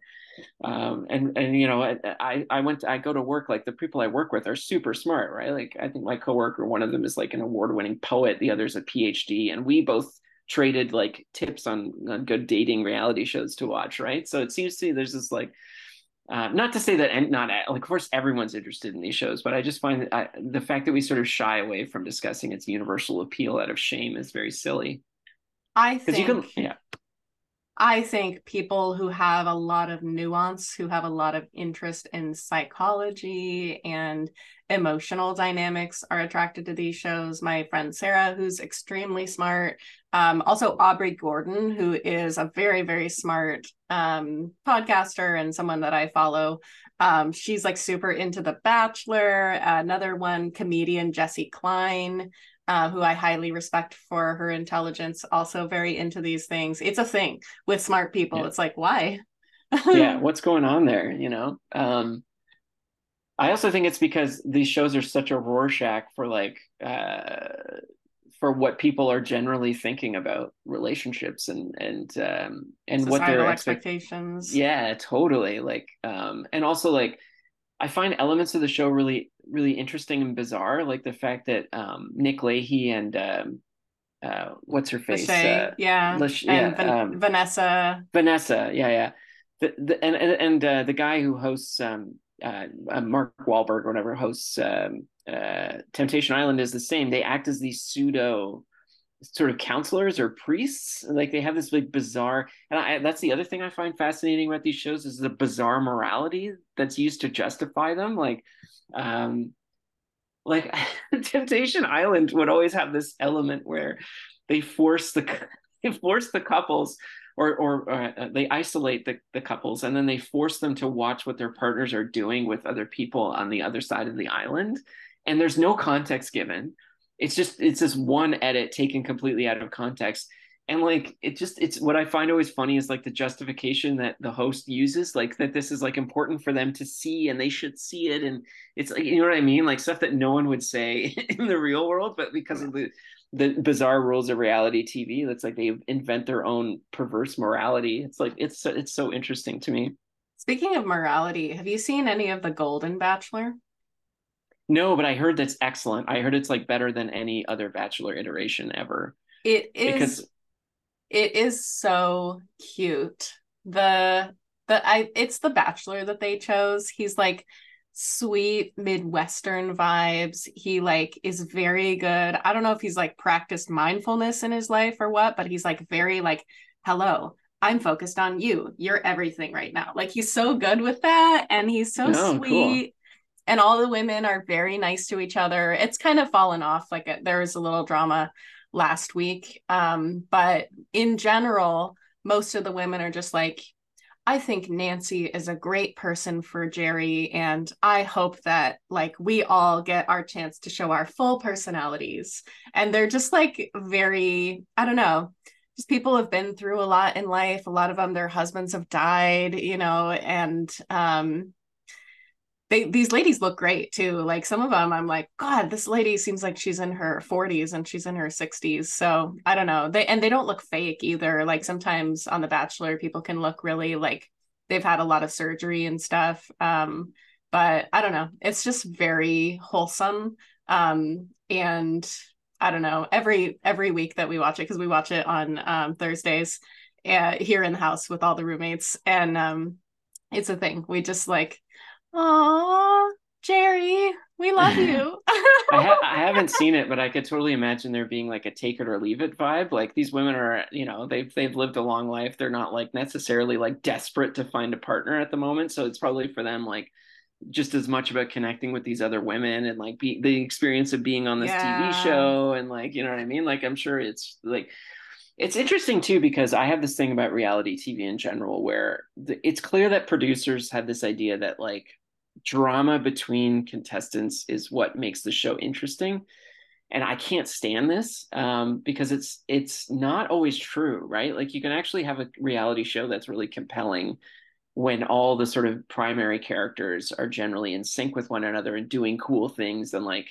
um and and you know I I went to, I go to work like the people I work with are super smart, right? Like I think my coworker one of them is like an award-winning poet, the other's a PhD and we both traded like tips on, on good dating reality shows to watch, right? So it seems to me there's this like uh, not to say that and not like of course everyone's interested in these shows but i just find that I, the fact that we sort of shy away from discussing its universal appeal out of shame is very silly. I think you can, yeah I think people who have a lot of nuance, who have a lot of interest in psychology and emotional dynamics, are attracted to these shows. My friend Sarah, who's extremely smart, um, also Aubrey Gordon, who is a very, very smart um, podcaster and someone that I follow. Um, she's like super into The Bachelor. Another one, comedian Jessi Klein uh, who I highly respect for her intelligence, also very into these things. It's a thing with smart people. Yeah. It's like, why? yeah, what's going on there? You know, um, I also think it's because these shows are such a Rorschach for like uh, for what people are generally thinking about relationships and and um, and Societal what their expectations. Yeah, totally. Like, um, and also like I find elements of the show really, really interesting and bizarre, like the fact that um, Nick Lachey and um, uh, what's her face, uh, yeah, and Van- um, Vanessa, Vanessa, yeah, yeah, the, the, and and, and uh, the guy who hosts um, uh, uh, Mark Wahlberg or whatever hosts um, uh, Temptation Island is the same. They act as these pseudo sort of counselors or priests. Like they have this like bizarre and I, that's the other thing i find fascinating about these shows is the bizarre morality that's used to justify them. Like um like temptation island would always have this element where they force the they force the couples or or uh, they isolate the, the couples and then they force them to watch what their partners are doing with other people on the other side of the island. And there's no context given it's just it's this one edit taken completely out of context. And like it just it's what i find always funny is like the justification that the host uses like that this is like important for them to see and they should see it. And it's like you know what i mean? Like stuff that no one would say in the real world but because of the the bizarre rules of reality tv that's like they invent their own perverse morality. It's like it's it's so interesting to me. Speaking of morality have you seen any of the golden bachelor no but i heard that's excellent i heard it's like better than any other bachelor iteration ever it is because it is so cute. The the I it's the bachelor that they chose. He's like sweet midwestern vibes. He like is very good. I don't know if he's like practiced mindfulness in his life or what, but he's like very like hello, I'm focused on you. You're everything right now. Like he's so good with that and he's so oh, sweet. Cool. And all the women are very nice to each other. It's kind of fallen off. Like there was a little drama last week. Um, but in general, most of the women are just like, I think Nancy is a great person for Jerry. And I hope that like we all get our chance to show our full personalities. And they're just like very, I don't know, just people have been through a lot in life. A lot of them, their husbands have died, you know, and um they these ladies look great too. Like some of them, I'm like, God, this lady seems like she's in her 40s and she's in her 60s. So I don't know. They and they don't look fake either. Like sometimes on The Bachelor, people can look really like they've had a lot of surgery and stuff. Um, but I don't know. It's just very wholesome. Um, and I don't know. Every every week that we watch it, because we watch it on um, Thursdays uh, here in the house with all the roommates, and um, it's a thing. We just like Oh, Jerry, we love you. I, ha- I, haven't seen it, but I could totally imagine there being like a take it or leave it vibe. Like these women are, you know, they've they've lived a long life. They're not like necessarily like desperate to find a partner at the moment. So it's probably for them like just as much about connecting with these other women and like be the experience of being on this yeah. TV show and like you know what I mean. Like I'm sure it's like it's interesting too because I have this thing about reality TV in general where the, it's clear that producers have this idea that like drama between contestants is what makes the show interesting. And i can't stand this um, because it's it's not always true right? Like you can actually have a reality show that's really compelling when all the sort of primary characters are generally in sync with one another and doing cool things and like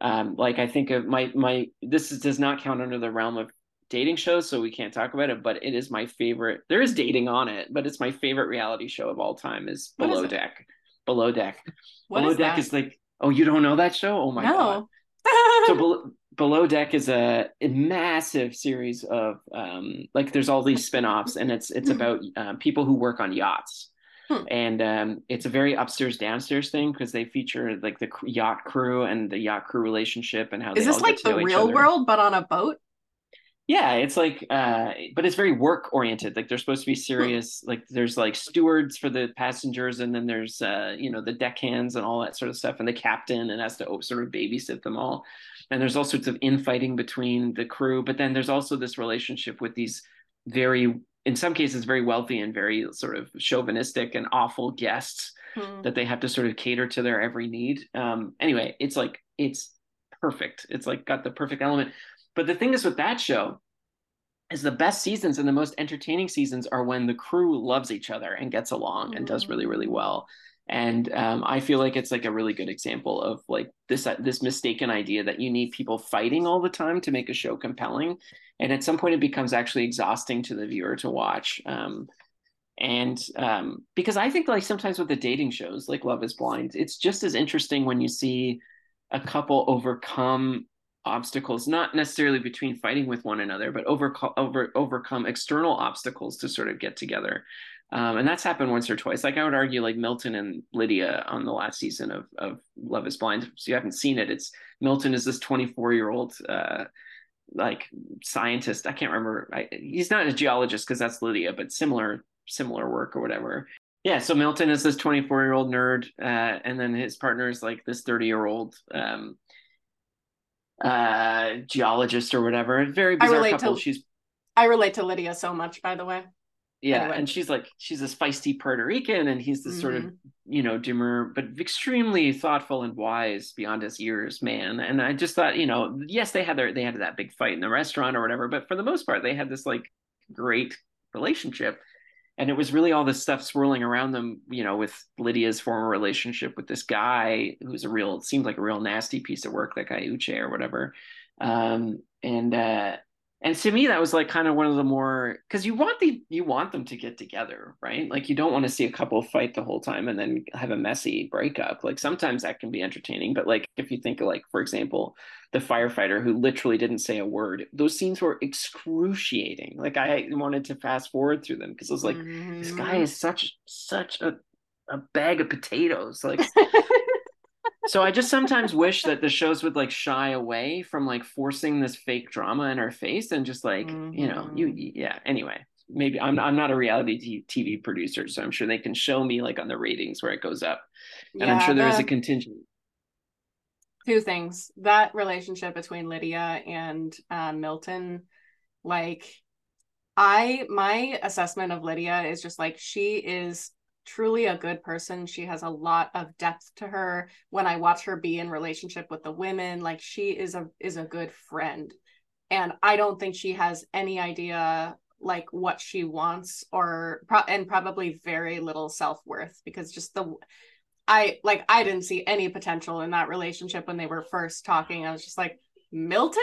um, like i think of my my this is, does not count under the realm of dating shows so we can't talk about it but it is my favorite there is dating on it but it's my favorite reality show of all time is below is deck Below Deck. What Below is Deck that? is like, oh, you don't know that show? Oh my no. god. so Below, Below Deck is a, a, massive series of um, like there's all these spin-offs and it's it's about uh, people who work on yachts. Hmm. And um, it's a very upstairs downstairs thing because they feature like the yacht crew and the yacht crew relationship and how is this like the real world but on a boat? Yeah it's like uh but it's very work oriented like they're supposed to be serious like there's like stewards for the passengers and then there's uh you know the deckhands and all that sort of stuff and the captain and has to sort of babysit them all. And there's all sorts of infighting between the crew but then there's also this relationship with these very in some cases very wealthy and very sort of chauvinistic and awful guests hmm. that they have to sort of cater to their every need. Um anyway it's like it's perfect. It's like got the perfect element but the thing is with that show is the best seasons and the most entertaining seasons are when the crew loves each other and gets along and does really really mm. well and um, i feel like it's like a really good example of like this uh, this mistaken idea that you need people fighting all the time to make a show compelling and at some point it becomes actually exhausting to the viewer to watch um, and um, because i think like sometimes with the dating shows like love is blind it's just as interesting when you see a couple overcome obstacles not necessarily between fighting with one another but over, over overcome external obstacles to sort of get together. Um, and that's happened once or twice. Like i would argue like milton and lydia on the last season of, of love is blind so you haven't seen it it's milton is this 24 year old uh, like scientist. I can't remember I, he's not a geologist because that's lydia but similar similar work or whatever. Yeah so milton is this 24 year old nerd uh, and then his partner is like this 30 year old um, uh, geologist or whatever. Very bizarre couple. To, She's I relate to Lydia so much, by the way. Yeah, Anyway. and she's like she's this feisty Puerto Rican, and he's this sort of Mhm. you know dimmer but extremely thoughtful and wise beyond his years man. And I just thought you know yes they had their they had that big fight in the restaurant or whatever, but for the most part they had this like great relationship. And it was really all this stuff swirling around them, you know, with Lydia's former relationship with this guy who's a real, it seemed like a real nasty piece of work, that guy Uche or whatever. Um, and uh, and to me that was like kind of one of the more because you want the you want them to get together right? Like you don't want to see a couple fight the whole time and then have a messy breakup. Like sometimes that can be entertaining but like if you think of like for example the firefighter who literally didn't say a word those scenes were excruciating. Like i wanted to fast forward through them because i was like this guy Mhm. is such such a a bag of potatoes. Like so I just sometimes wish that the shows would like shy away from like forcing this fake drama in our face and just like you know you Mhm. yeah anyway maybe I'm I'm not a reality TV producer so I'm sure they can show me like on the ratings where it goes up. And I'm sure there is the- a contingent. Two things. That relationship between lydia and uh, milton like i my assessment of lydia is just like she is truly a good person she has a lot of depth to her when i watch her be in relationship with the women like she is a is a good friend and i don't think she has any idea like what she wants or pro- and probably very little self-worth because just the I like I didn't see any potential in that relationship when they were first talking. I was just like, Milton?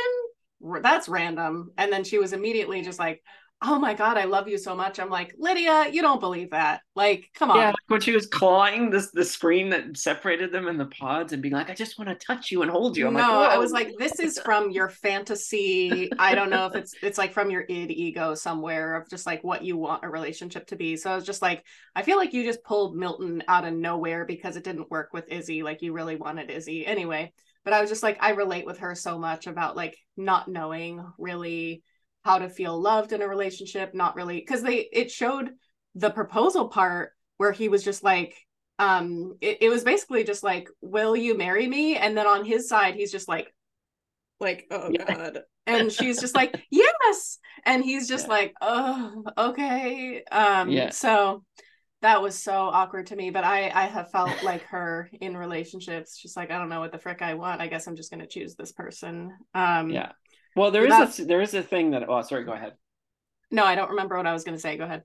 That's random. And then she was immediately just like, Oh my god, I love you so much. I'm like, Lydia, you don't believe that. Like, come on. yeah like when she was clawing this the screen that separated them in the pods and being like I just want to touch you and hold you I'm no, like I was like, this is from your fantasy. I don't know if it's it's like from your id ego somewhere of just like what you want a relationship to be. So I was just like, I feel like you just pulled Milton out of nowhere because it didn't work with Izzy. Like you really wanted Izzy anyway. But I was just like, I relate with her so much about like not knowing really how to feel loved in a relationship, not really because they it showed the proposal part where he was just like um it, it was basically just like will you marry me? And then on his side he's just like like oh Yeah. god. And she's just like yes. And he's just Yeah. like oh okay. Um Yeah. so that was so awkward to me but i i have felt like her in relationships just like i don't know what the frick i want. I guess i'm just going to choose this person. Um yeah well there is a there is a thing that oh sorry go ahead no i don't remember what i was going to say go ahead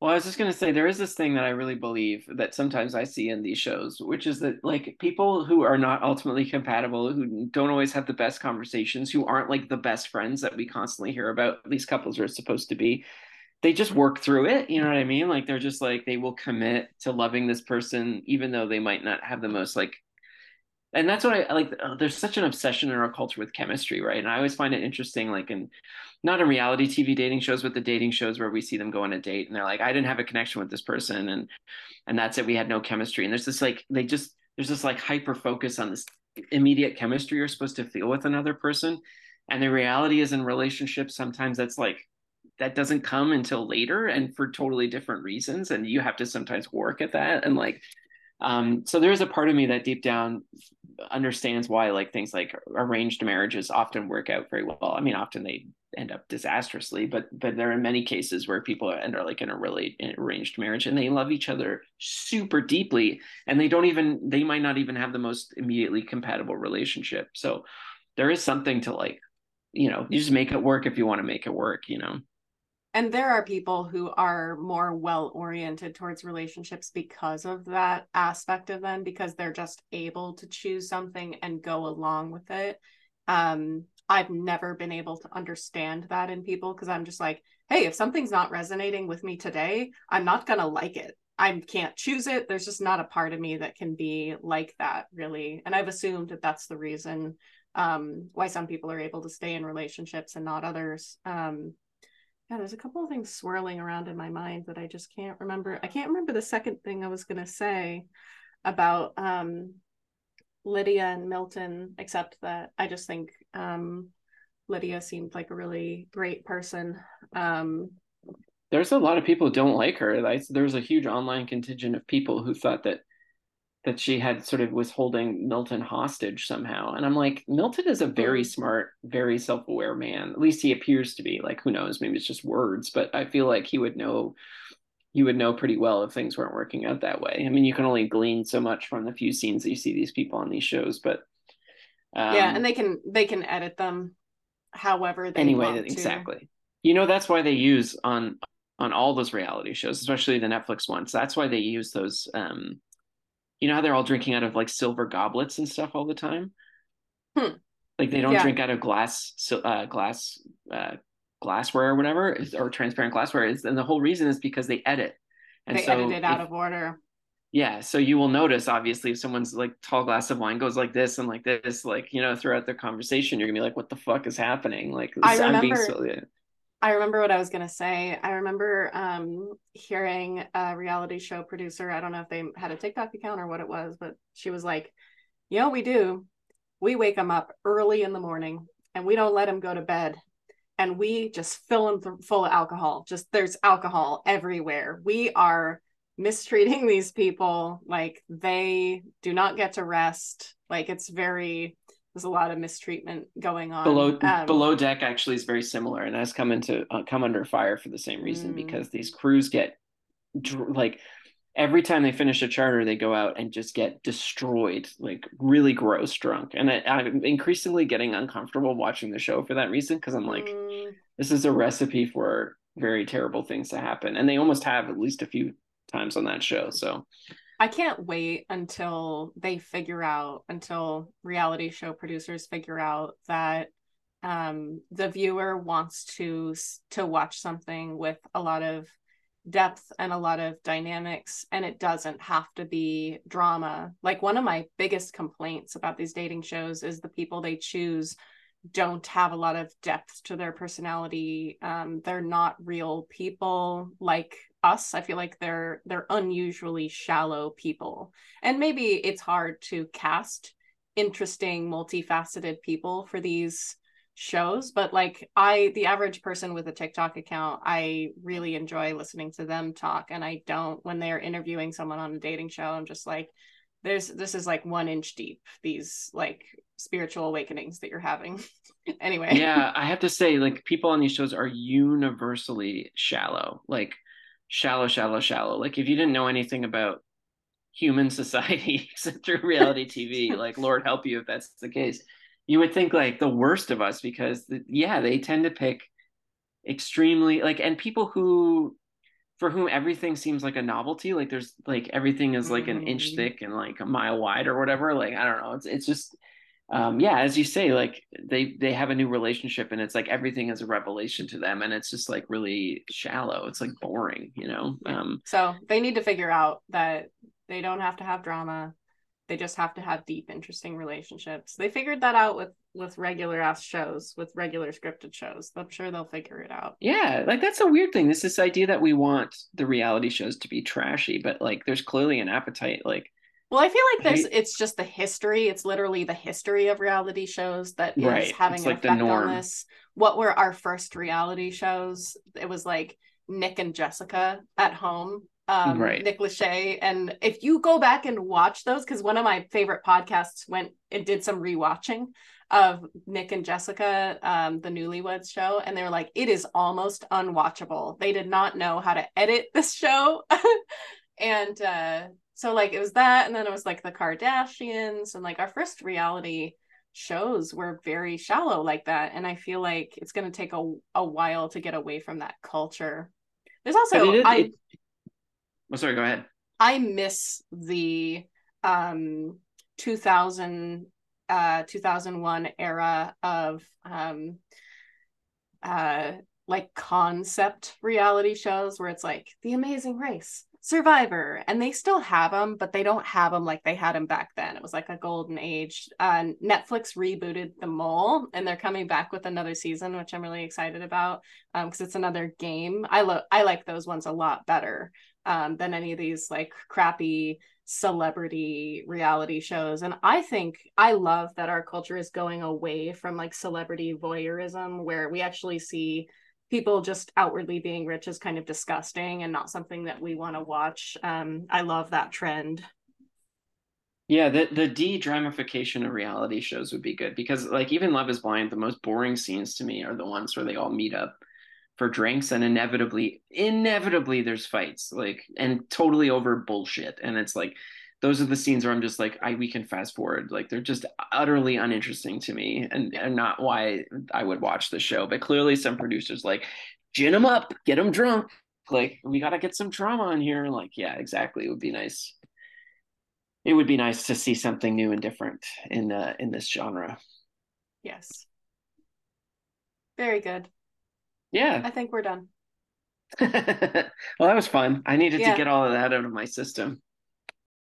Well, I was just going to say there is this thing that I really believe that sometimes I see in these shows, which is that like people who are not ultimately compatible, who don't always have the best conversations, who aren't like the best friends that we constantly hear about, these couples are supposed to be, they just work through it. You know what I mean? Like they're just like they will commit to loving this person, even though they might not have the most like. And that's what I like. uh, There's such an obsession in our culture with chemistry, right? And I always find it interesting, like in not in reality TV dating shows, but the dating shows where we see them go on a date and they're like, I didn't have a connection with this person, and and that's it. We had no chemistry. And there's this like they just there's this like hyper focus on this immediate chemistry you're supposed to feel with another person, and the reality is in relationships sometimes that's like that doesn't come until later and for totally different reasons, and you have to sometimes work at that and like. Um, so there's a part of me that deep down understands why like things like arranged marriages often work out very well. I mean, often they end up disastrously, but but there are many cases where people end up like in a really arranged marriage and they love each other super deeply, and they don't even they might not even have the most immediately compatible relationship. So there is something to like, you know, you just make it work if you want to make it work, you know. And there are people who are more well oriented towards relationships because of that aspect of them because they're just able to choose something and go along with it. Um i've never been able to understand that in people because i'm just like hey if something's not resonating with me today i'm not going to like it. I can't choose it. There's just not a part of me that can be like that really. And i've assumed that that's the reason um why some people are able to stay in relationships and not others. Um yeah, there's a couple of things swirling around in my mind that I just can't remember. I can't remember the second thing I was going to say about um, Lydia and Milton, except that I just think um, Lydia seemed like a really great person. Um, There's a lot of people who don't like her. There's a huge online contingent of people who thought that that she had sort of was holding Milton hostage somehow. And I'm like, Milton is a very Mm. smart, very self-aware man. At least he appears to be. Like, who knows? Maybe it's just words, but I feel like he would know you would know pretty well if things weren't working out that way. I mean, you can only glean so much from the few scenes that you see these people on these shows, but um, yeah, and they can they can edit them however they anyway want exactly. You know, that's why they use on on all those reality shows, especially the Netflix ones. That's why they use those. Um, you know how they're all drinking out of like silver goblets and stuff all the time. Hmm. Like they don't yeah. drink out of glass, uh, glass, uh, glassware or whatever, or transparent glassware. Is and the whole reason is because they edit. And they so edit it out if, of order. Yeah, so you will notice obviously if someone's like tall glass of wine goes like this and like this, like you know, throughout their conversation, you're gonna be like, "What the fuck is happening?" Like I remember. So, yeah. I remember what I was gonna say. I remember um, hearing a reality show producer. I don't know if they had a TikTok account or what it was, but she was like, "You know, we do. We wake them up early in the morning, and we don't let them go to bed and we just fill them full of alcohol. Just there's alcohol everywhere. We are mistreating these people. Like they do not get to rest. Like it's very there's a lot of mistreatment going on. Below um, below deck actually is very similar and has come into uh, come under fire for the same reason mm. because these crews get like every time they finish a charter, they go out and just get destroyed, like really gross drunk. And I, am increasingly getting uncomfortable watching the show for that reason because I'm like, mm. this is a recipe for very terrible things to happen. And they almost have at least a few times on that show. So. I can't wait until they figure out, until reality show producers figure out that um, the viewer wants to to watch something with a lot of depth and a lot of dynamics and it doesn't have to be drama. Like one of my biggest complaints about these dating shows is the people they choose don't have a lot of depth to their personality. Um, they're not real people. Like us i feel like they're they're unusually shallow people. And maybe it's hard to cast interesting multifaceted people for these shows but like i the average person with a tiktok account i really enjoy listening to them talk and i don't when they're interviewing someone on a dating show i'm just like there's this is like one inch deep these like spiritual awakenings that you're having. Anyway. Yeah i have to say like people on these shows are universally shallow. Like shallow shallow shallow. Like if you didn't know anything about human society except through reality tv like lord help you if that's the case. You would think like the worst of us because yeah they tend to pick extremely like and people who for whom everything seems like a novelty like there's like everything is like an inch mm-hmm. thick and like a mile wide or whatever like i don't know. It's it's just um yeah as you say like they they have a new relationship and it's like everything is a revelation to them and it's just like really shallow. It's like boring you know? Um so they need to figure out that they don't have to have drama. They just have to have deep interesting relationships. They figured that out with with regular ass shows with regular scripted shows. I'm sure they'll figure it out. Yeah like that's a weird thing. This this idea that we want the reality shows to be trashy but like there's clearly an appetite like well i feel like there's it's just the history it's literally the history of reality shows that is right. having it's an like effect on this what were our first reality shows it was like nick and jessica at home um, right. Nick Lachey. And if you go back and watch those, because one of my favorite podcasts went and did some rewatching of Nick and Jessica, um, the Newlyweds show, and they were like, it is almost unwatchable. They did not know how to edit this show. and uh, so, like, it was that. And then it was like the Kardashians, and like our first reality shows were very shallow like that. And I feel like it's going to take a, a while to get away from that culture. There's also, it, I, it, Oh, sorry. Go ahead. I miss the um 2000 uh 2001 era of um uh like concept reality shows where it's like the amazing race survivor and they still have them but they don't have them like they had them back then. It was like a golden age. Uh, netflix rebooted the mole and they're coming back with another season which i'm really excited about because um, it's another game. I love i like those ones a lot better um, than any of these like crappy celebrity reality shows. And I think I love that our culture is going away from like celebrity voyeurism, where we actually see people just outwardly being rich is kind of disgusting and not something that we want to watch. Um, I love that trend. Yeah, the the de-dramification of reality shows would be good because like even Love is Blind, the most boring scenes to me are the ones where they all meet up for drinks and inevitably inevitably there's fights like and totally over bullshit and it's like those are the scenes where I'm just like I we can fast forward like they're just utterly uninteresting to me and and not why I would watch the show but clearly some producers like gin them up get them drunk like we got to get some drama on here like yeah exactly it would be nice it would be nice to see something new and different in uh, in this genre yes very good yeah. I think we're done. well, that was fun. I needed yeah. to get all of that out of my system.